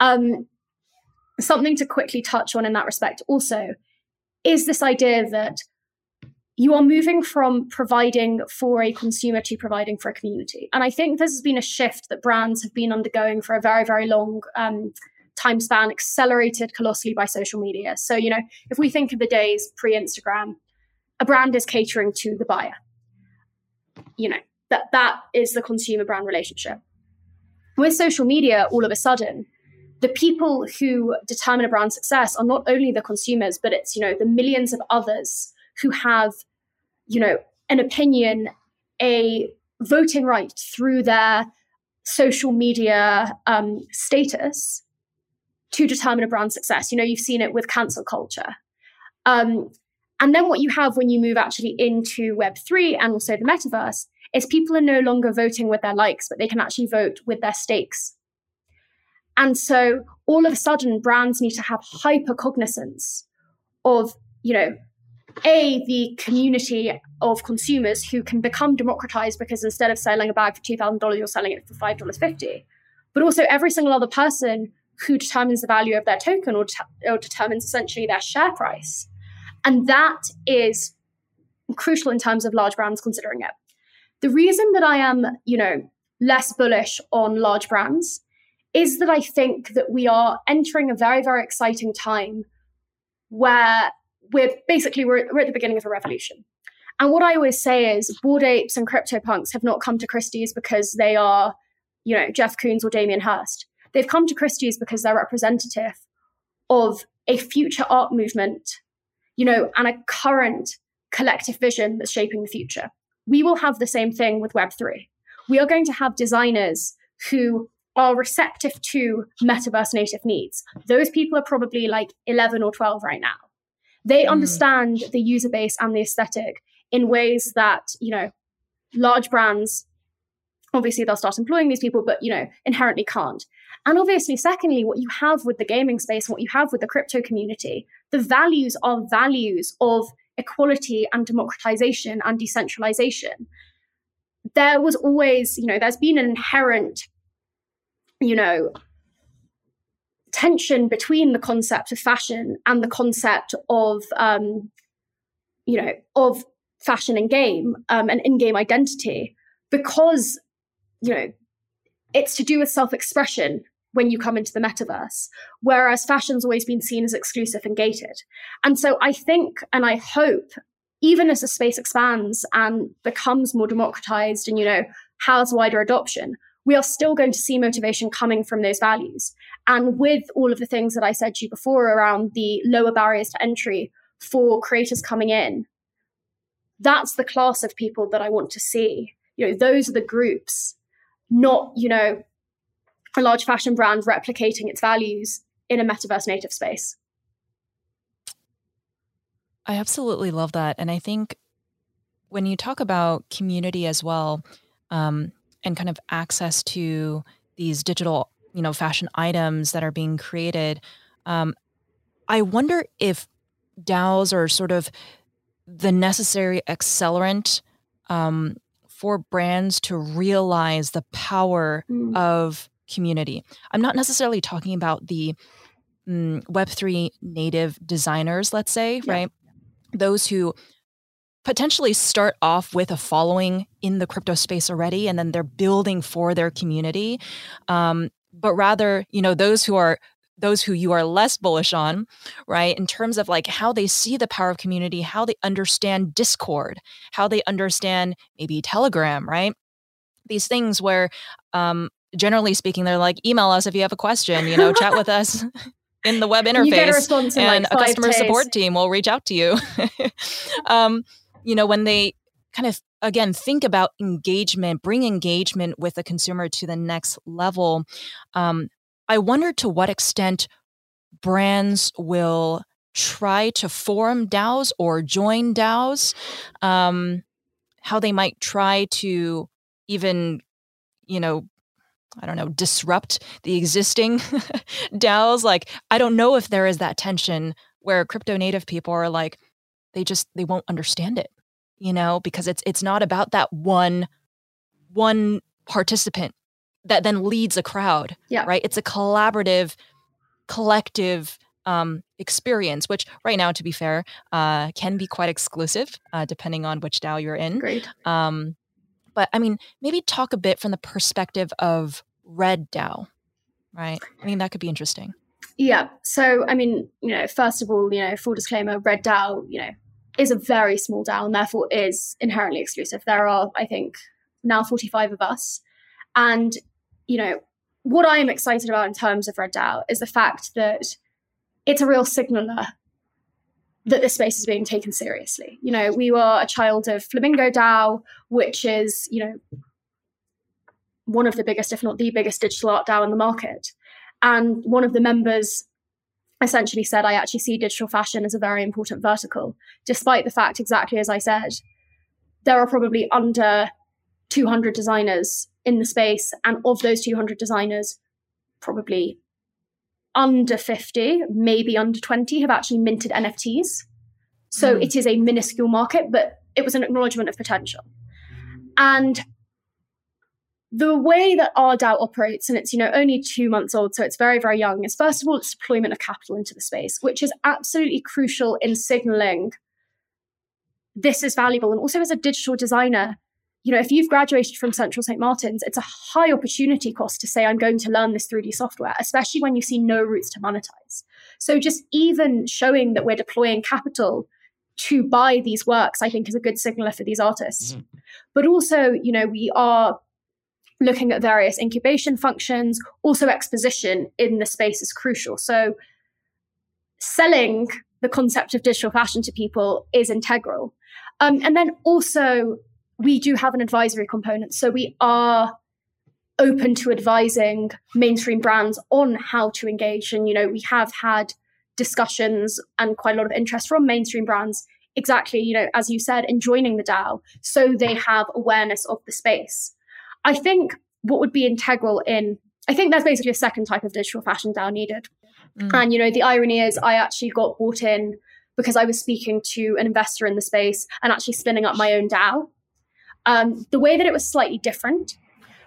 S2: Um, something to quickly touch on in that respect also is this idea that you are moving from providing for a consumer to providing for a community. And I think this has been a shift that brands have been undergoing for a very, very long um, time span, accelerated colossally by social media. So, you know, if we think of the days pre Instagram, a brand is catering to the buyer. You know, that that is the consumer brand relationship. With social media, all of a sudden, the people who determine a brand success are not only the consumers, but it's, you know, the millions of others who have, you know, an opinion, a voting right through their social media um, status to determine a brand success. You know, you've seen it with cancel culture. Um, and then what you have when you move actually into Web3 and also the metaverse is people are no longer voting with their likes, but they can actually vote with their stakes. And so all of a sudden, brands need to have hyper cognizance of, you know, a the community of consumers who can become democratized because instead of selling a bag for two thousand dollars, you're selling it for five dollars fifty. But also every single other person who determines the value of their token or, or determines essentially their share price, and that is crucial in terms of large brands considering it. The reason that I am, you know, less bullish on large brands is that I think that we are entering a very, very exciting time where we're basically we're, we're at the beginning of a revolution. And what I always say is Bored Apes and CryptoPunks have not come to Christie's because they are, you know, Jeff Koons or Damien Hirst. They've come to Christie's because they're representative of a future art movement, you know, and a current collective vision that's shaping the future. We will have the same thing with Web3. We are going to have designers who are receptive to metaverse native needs. Those people are probably like 11 or 12 right now. They mm. understand the user base and the aesthetic in ways that, you know, large brands obviously they'll start employing these people but, you know, inherently can't. And obviously secondly what you have with the gaming space what you have with the crypto community, the values are values of equality and democratization and decentralization. There was always, you know, there's been an inherent you know, tension between the concept of fashion and the concept of, um, you know, of fashion and game um, and in-game identity, because you know, it's to do with self-expression when you come into the metaverse, whereas fashion's always been seen as exclusive and gated. And so I think and I hope, even as the space expands and becomes more democratized and, you know, has wider adoption, we are still going to see motivation coming from those values. And with all of the things that I said to you before around the lower barriers to entry for creators coming in, that's the class of people that I want to see. You know, those are the groups, not, you know, a large fashion brand replicating its values in a metaverse native space.
S1: I absolutely love that. And I think when you talk about community as well, um, and kind of access to these digital, you know, fashion items that are being created. Um, I wonder if DAOs are sort of the necessary accelerant um, for brands to realize the power mm. of community. I'm not necessarily talking about the mm, Web3 native designers, let's say, yeah. right? Those who potentially start off with a following in the crypto space already and then they're building for their community um, but rather you know those who are those who you are less bullish on right in terms of like how they see the power of community how they understand discord how they understand maybe telegram right these things where um, generally speaking they're like email us if you have a question you know chat with us in the web interface
S2: a
S1: and
S2: like
S1: a customer
S2: days.
S1: support team will reach out to you um, you know, when they kind of again think about engagement, bring engagement with the consumer to the next level, um, I wonder to what extent brands will try to form DAOs or join DAOs, um, how they might try to even, you know, I don't know, disrupt the existing DAOs. Like, I don't know if there is that tension where crypto native people are like, they just they won't understand it you know because it's it's not about that one one participant that then leads a crowd
S2: yeah.
S1: right? It's a collaborative collective um, experience which right now to be fair uh, can be quite exclusive uh, depending on which dao you're in.
S2: Great.
S1: Um, but i mean maybe talk a bit from the perspective of red dao right i mean that could be interesting
S2: yeah so i mean you know first of all you know full disclaimer red dao you know is a very small DAO and therefore is inherently exclusive. There are, I think, now 45 of us. And, you know, what I am excited about in terms of Red DAO is the fact that it's a real signaler that this space is being taken seriously. You know, we were a child of Flamingo DAO, which is, you know, one of the biggest, if not the biggest digital art DAO in the market. And one of the members essentially said, I actually see digital fashion as a very important vertical, despite the fact, exactly as I said, there are probably under 200 designers in the space. And of those 200 designers, probably under 50, maybe under 20 have actually minted NFTs. So mm. it is a minuscule market, but it was an acknowledgement of potential. And the way that our DAO operates, and it's you know only two months old, so it's very very young, is first of all its deployment of capital into the space, which is absolutely crucial in signaling this is valuable. And also as a digital designer, you know if you've graduated from Central St Martin's, it's a high opportunity cost to say I'm going to learn this 3D software, especially when you see no routes to monetize. So just even showing that we're deploying capital to buy these works, I think is a good signaler for these artists. Mm-hmm. But also, you know, we are looking at various incubation functions, also exposition in the space is crucial. So selling the concept of digital fashion to people is integral. Um, and then also, we do have an advisory component. So we are open to advising mainstream brands on how to engage. And, you know, we have had discussions and quite a lot of interest from mainstream brands, exactly, you know, as you said, in joining the DAO so they have awareness of the space. I think what would be integral in, I think there's basically a second type of digital fashion DAO needed. Mm. And, you know, the irony is I actually got bought in because I was speaking to an investor in the space and actually spinning up my own DAO. Um, the way that it was slightly different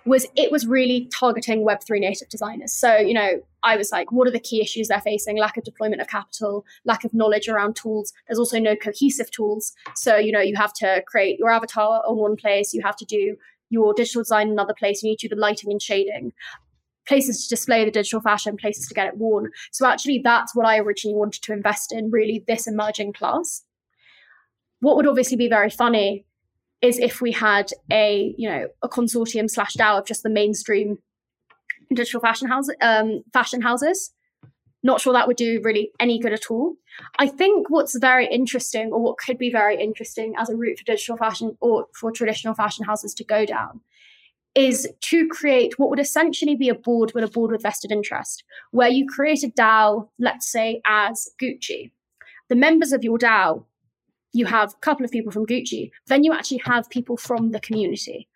S2: was it was really targeting Web3 native designers. So, you know, I was like, what are the key issues they're facing? Lack of deployment of capital, lack of knowledge around tools. There's also no cohesive tools. So, you know, you have to create your avatar on one place, you have to do your digital design in another place. You need to do the lighting and shading, places to display the digital fashion, places to get it worn. So actually, that's what I originally wanted to invest in, really, this emerging class. What would obviously be very funny is if we had a, you know, a consortium slash DAO of just the mainstream digital fashion house, um, fashion houses not sure that would do really any good at all. I think what's very interesting, or what could be very interesting as a route for digital fashion or for traditional fashion houses to go down, is to create what would essentially be a board with a board with vested interest, where you create a DAO, let's say as Gucci. The members of your DAO, you have a couple of people from Gucci, then you actually have people from the community,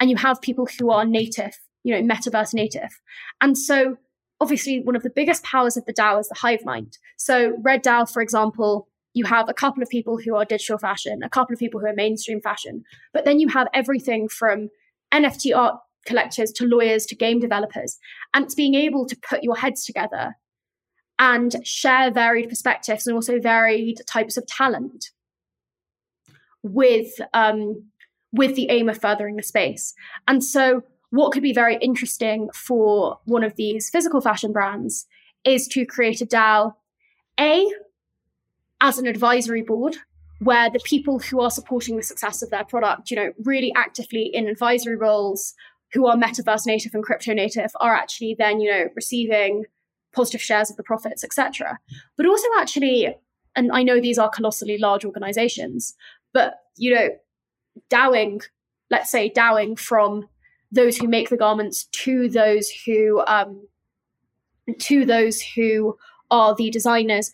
S2: and you have people who are native, you know, metaverse native. And so obviously one of the biggest powers of the DAO is the hive mind. So Red DAO, for example, you have a couple of people who are digital fashion, a couple of people who are mainstream fashion, but then you have everything from NFT art collectors to lawyers to game developers. And it's being able to put your heads together and share varied perspectives and also varied types of talent with um, with the aim of furthering the space. And so what could be very interesting for one of these physical fashion brands is to create a DAO, A, as an advisory board where the people who are supporting the success of their product, you know, really actively in advisory roles, who are metaverse native and crypto native, are actually then, you know, receiving positive shares of the profits, etc. But also actually, and I know these are colossally large organizations, but you know, dowing, let's say dowing from those who make the garments to those who um, to those who are the designers,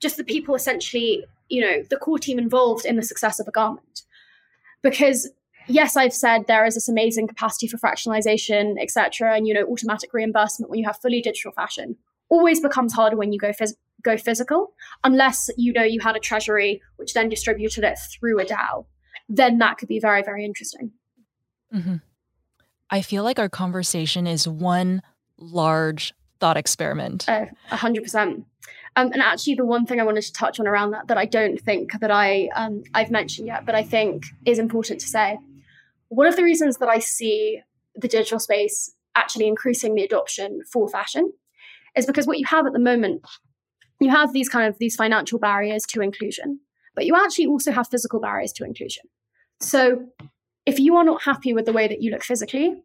S2: just the people essentially, you know, the core team involved in the success of a garment. Because yes, I've said there is this amazing capacity for fractionalization, etc., and you know, automatic reimbursement when you have fully digital fashion always becomes harder when you go go physical, unless you know you had a treasury which then distributed it through a DAO. Then that could be very, very interesting.
S1: Mm-hmm. I feel like our conversation is one large thought experiment.
S2: A hundred percent. Um, and actually, the one thing I wanted to touch on around that that I don't think that I um, I've mentioned yet, but I think is important to say. One of the reasons that I see the digital space actually increasing the adoption for fashion is because what you have at the moment, you have these kind of these financial barriers to inclusion, but you actually also have physical barriers to inclusion. So if you are not happy with the way that you look physically,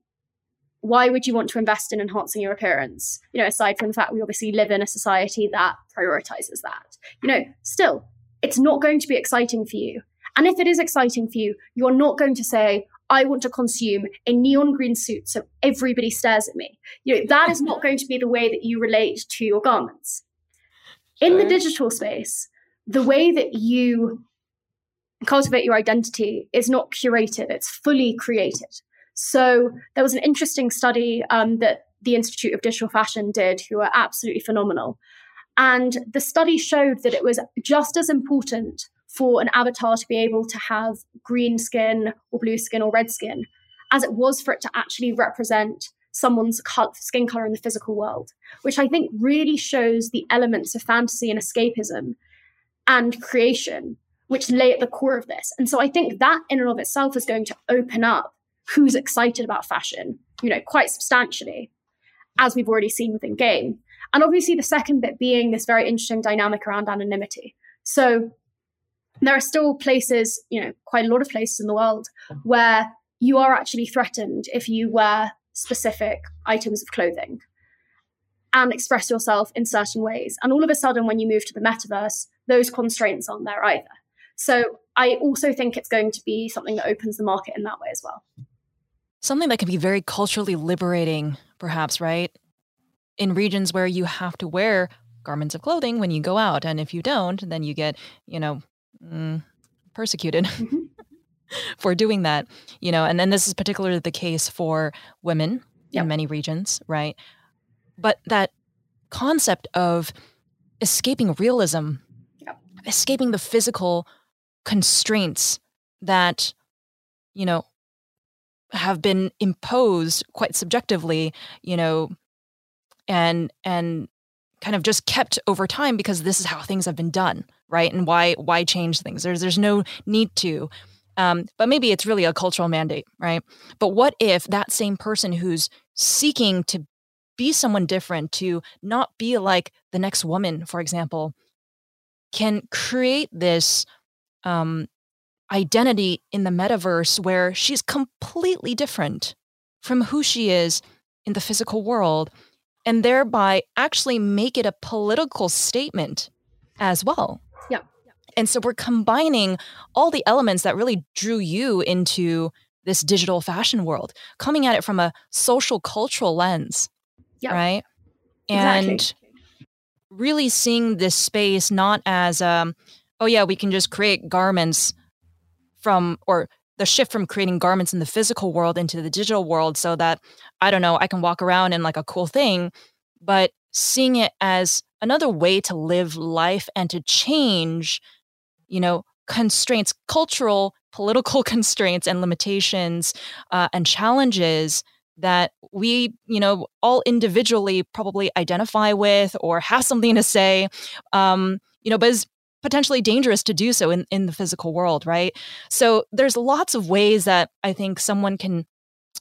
S2: why would you want to invest in enhancing your appearance? You know, aside from the fact we obviously live in a society that prioritizes that. You know, still, it's not going to be exciting for you. And if it is exciting for you, you're not going to say, I want to consume a neon green suit so everybody stares at me. You know, that is not going to be the way that you relate to your garments. In the digital space, the way that you cultivate your identity is not curated, it's fully created. So there was an interesting study um, that the Institute of Digital Fashion did, who are absolutely phenomenal. And the study showed that it was just as important for an avatar to be able to have green skin or blue skin or red skin as it was for it to actually represent someone's skin color in the physical world, which I think really shows the elements of fantasy and escapism and creation, which lay at the core of this. And so I think that in and of itself is going to open up who's excited about fashion, you know, quite substantially, as we've already seen within game. And obviously, the second bit being this very interesting dynamic around anonymity. So there are still places, you know, quite a lot of places in the world where you are actually threatened if you wear specific items of clothing and express yourself in certain ways. And all of a sudden, when you move to the metaverse, those constraints aren't there either. So I also think it's going to be something that opens the market in that way as well.
S1: Something that can be very culturally liberating, perhaps, right? In regions where you have to wear garments of clothing when you go out. And if you don't, then you get, you know, mm, persecuted mm-hmm. for doing that, you know. And then this is particularly the case for women yep. in many regions, right? But that concept of escaping realism, yep. escaping the physical constraints that, you know, have been imposed quite subjectively, you know, and and kind of just kept over time because this is how things have been done, right? And why why change things? There's there's no need to. Um, but maybe it's really a cultural mandate, right? But what if that same person who's seeking to be someone different, to not be like the next woman, for example, can create this um, identity in the metaverse where she's completely different from who she is in the physical world and thereby actually make it a political statement as well.
S2: Yeah.
S1: And so we're combining all the elements that really drew you into this digital fashion world, coming at it from a social cultural lens. Yeah. Right. And exactly. really seeing this space not as um, oh yeah, we can just create garments from or the shift from creating garments in the physical world into the digital world so that I don't know, I can walk around in like a cool thing, but seeing it as another way to live life and to change, you know, constraints, cultural, political constraints and limitations uh, and challenges that we, you know, all individually probably identify with or have something to say, um, you know, but is potentially dangerous to do so in, in the physical world, right? So there's lots of ways that I think someone can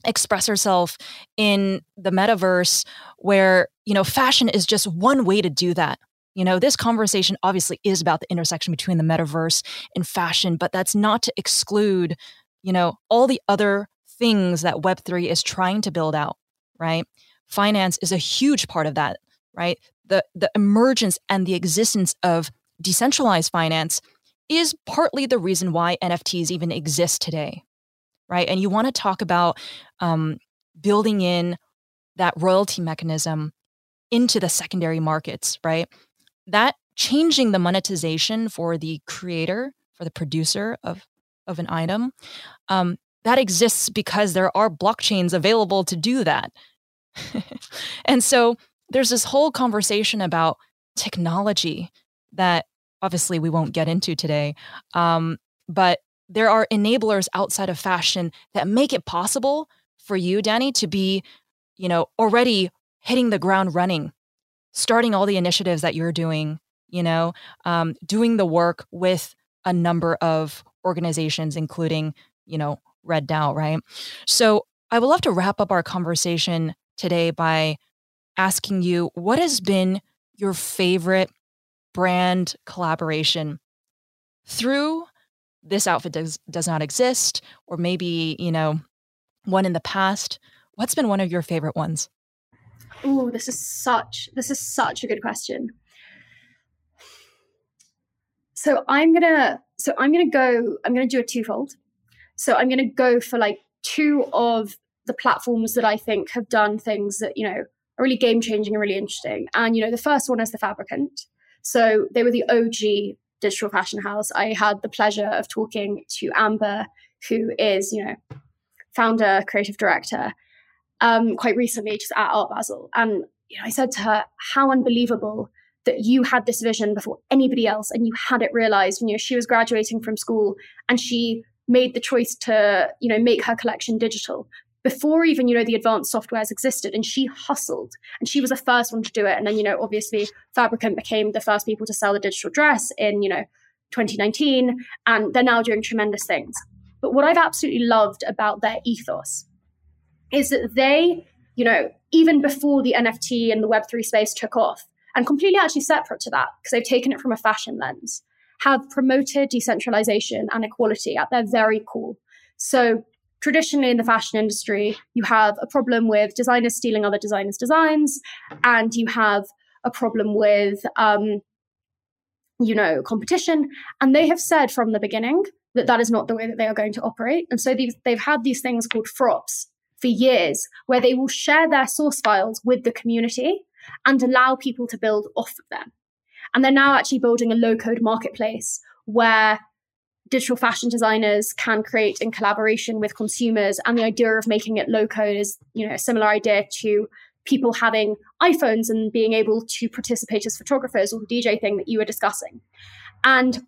S1: express herself in the metaverse where, you know, fashion is just one way to do that. You know, this conversation obviously is about the intersection between the metaverse and fashion, but that's not to exclude, you know, all the other things that Web3 is trying to build out, right? Finance is a huge part of that, right? The the emergence and the existence of decentralized finance is partly the reason why NFTs even exist today, right? And you want to talk about um, building in that royalty mechanism into the secondary markets, right? That changing the monetization for the creator, for the producer of of an item, um, that exists because there are blockchains available to do that. and so there's this whole conversation about technology that obviously we won't get into today. Um, but there are enablers outside of fashion that make it possible for you, Danny, to be, you know, already hitting the ground running, starting all the initiatives that you're doing, you know, um, doing the work with a number of organizations, including, you know, Red DAO, right? So I would love to wrap up our conversation today by asking you what has been your favorite brand collaboration through this outfit does, does not exist or maybe you know one in the past. What's been one of your favorite ones?
S2: Oh this is such this is such a good question. So i'm gonna so i'm gonna go i'm gonna do a twofold. So i'm gonna go for like two of the platforms that i think have done things that you know are really game changing and really interesting. And you know the first one is the fabricant so they were the OG digital fashion house. I had the pleasure of talking to Amber, who is, you know, founder, creative director, um, quite recently, just at Art Basel. And you know, I said to her, how unbelievable that you had this vision before anybody else and you had it realized. And, you know, she was graduating from school and she made the choice to, you know, make her collection digital before even you know the advanced softwares existed and she hustled and she was the first one to do it. And then you know obviously fabricant became the first people to sell the digital dress in you know 2019 and they're now doing tremendous things. But what i've absolutely loved about their ethos is that they you know even before the nft and the web3 space took off and completely actually separate to that because they've taken it from a fashion lens have promoted decentralization and equality at their very core. So traditionally in the fashion industry, you have a problem with designers stealing other designers' designs, and you have a problem with, um, you know, competition. And they have said from the beginning that that is not the way that they are going to operate. And so they've, they've had these things called frops for years, where they will share their source files with the community and allow people to build off of them. And they're now actually building a low code marketplace where digital fashion designers can create in collaboration with consumers and the idea of making it low code is you know a similar idea to people having iPhones and being able to participate as photographers or the DJ thing that you were discussing. And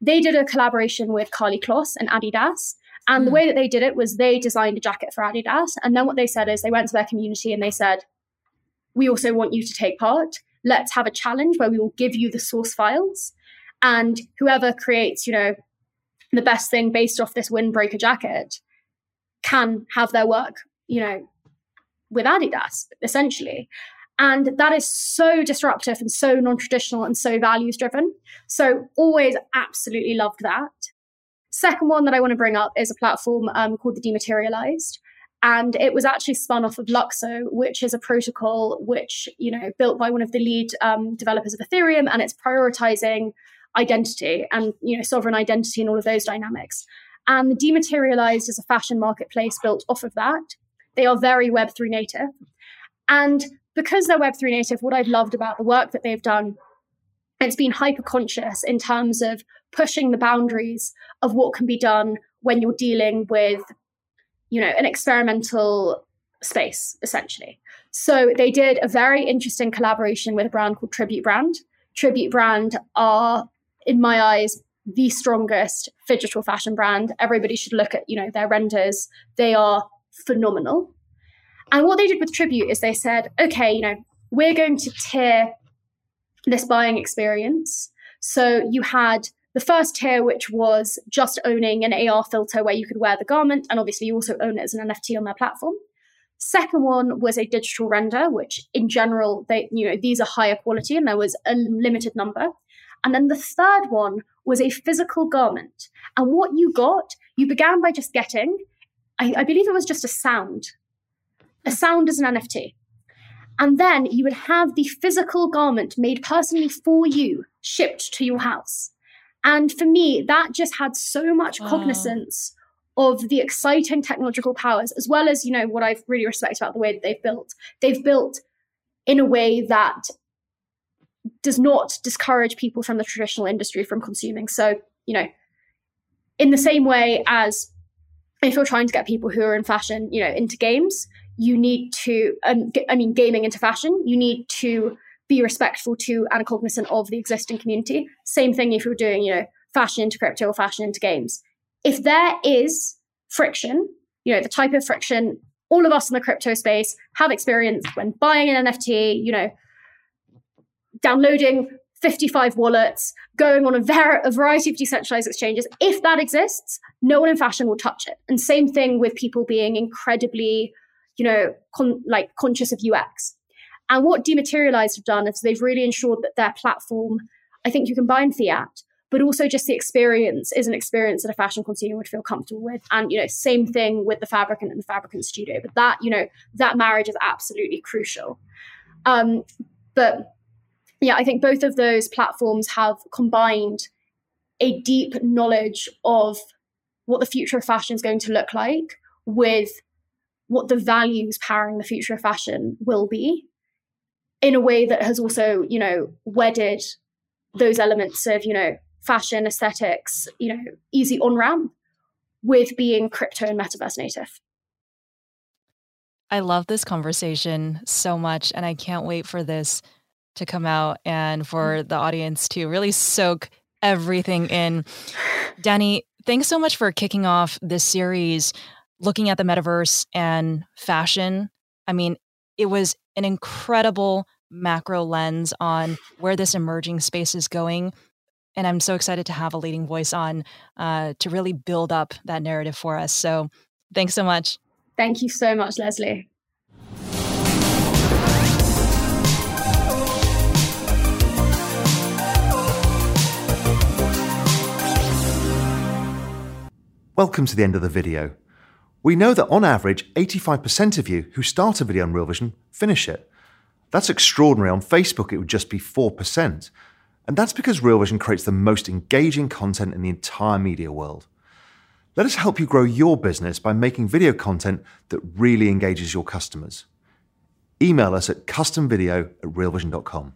S2: they did a collaboration with Karlie Kloss and Adidas. And mm. the hmm. way that they did it was they designed a jacket for Adidas. And then what they said is they went to their community and they said, We also want you to take part. Let's have a challenge where we will give you the source files. And whoever creates, you know, the best thing based off this windbreaker jacket can have their work, you know, with Adidas, essentially. And that is so disruptive and so non traditional and so values driven. So, always absolutely loved that. Second one that I want to bring up is a platform um, called the Dematerialized. And it was actually spun off of LUKSO, which is a protocol which, you know, built by one of the lead um, developers of Ethereum, and it's prioritizing identity and you know sovereign identity and all of those dynamics. And the dematerialized is a fashion marketplace built off of that. They are very Web3 native. And because they're Web3 native, what I've loved about the work that they've done, it's been hyper conscious in terms of pushing the boundaries of what can be done when you're dealing with, you know, an experimental space, essentially. So they did a very interesting collaboration with a brand called Tribute Brand. Tribute Brand are, in my eyes, the strongest digital fashion brand. Everybody should look at, you know, their renders. They are phenomenal. And what they did with Tribute is they said, okay, you know, we're going to tier this buying experience. So you had the first tier, which was just owning an AR filter where you could wear the garment, and obviously you also own it as an NFT on their platform. Second one was a digital render, which in general, they you know these are higher quality, and there was a limited number. And then the third one was a physical garment. And what you got, you began by just getting, I, I believe it was just a sound, a sound as an NFT. And then you would have the physical garment made personally for you, shipped to your house. And for me, that just had so much wow. cognizance of the exciting technological powers, as well as, you know, what I've really respect about the way that they've built. They've built in a way that does not discourage people from the traditional industry from consuming. So, you know, in the same way as if you're trying to get people who are in fashion, you know, into games, you need to, um, I mean, gaming into fashion, you need to be respectful to and cognizant of the existing community. Same thing if you're doing, you know, fashion into crypto or fashion into games. If there is friction, you know, the type of friction all of us in the crypto space have experienced when buying an NFT, you know, downloading 55 wallets, going on a, ver- a, variety of decentralized exchanges. If that exists, no one in fashion will touch it. And same thing with people being incredibly, you know, con- like conscious of UX. And what Dematerialized have done is they've really ensured that their platform, I think you can buy in fiat, but also just the experience is an experience that a fashion consumer would feel comfortable with. And, you know, same thing with the Fabricant and the Fabricant Studio. But that, you know, that marriage is absolutely crucial. Um, but yeah, I think both of those platforms have combined a deep knowledge of what the future of fashion is going to look like with what the values powering the future of fashion will be in a way that has also, you know, wedded those elements of, you know, fashion, aesthetics, you know, easy on ramp with being crypto and metaverse native.
S1: I love this conversation so much, and I can't wait for this to come out and for mm. the audience to really soak everything in. Danny, thanks so much for kicking off this series looking at the metaverse and fashion. I mean, it was an incredible macro lens on where this emerging space is going. And I'm so excited to have a leading voice on uh, to really build up that narrative for us. So thanks so much.
S2: Thank you so much, Leslie.
S3: Welcome to the end of the video. We know that on average, 85% of you who start a video on Real Vision finish it. That's extraordinary. On Facebook, it would just be 4%. And that's because Real Vision creates the most engaging content in the entire media world. Let us help you grow your business by making video content that really engages your customers. Email us at customvideo at realvision.com.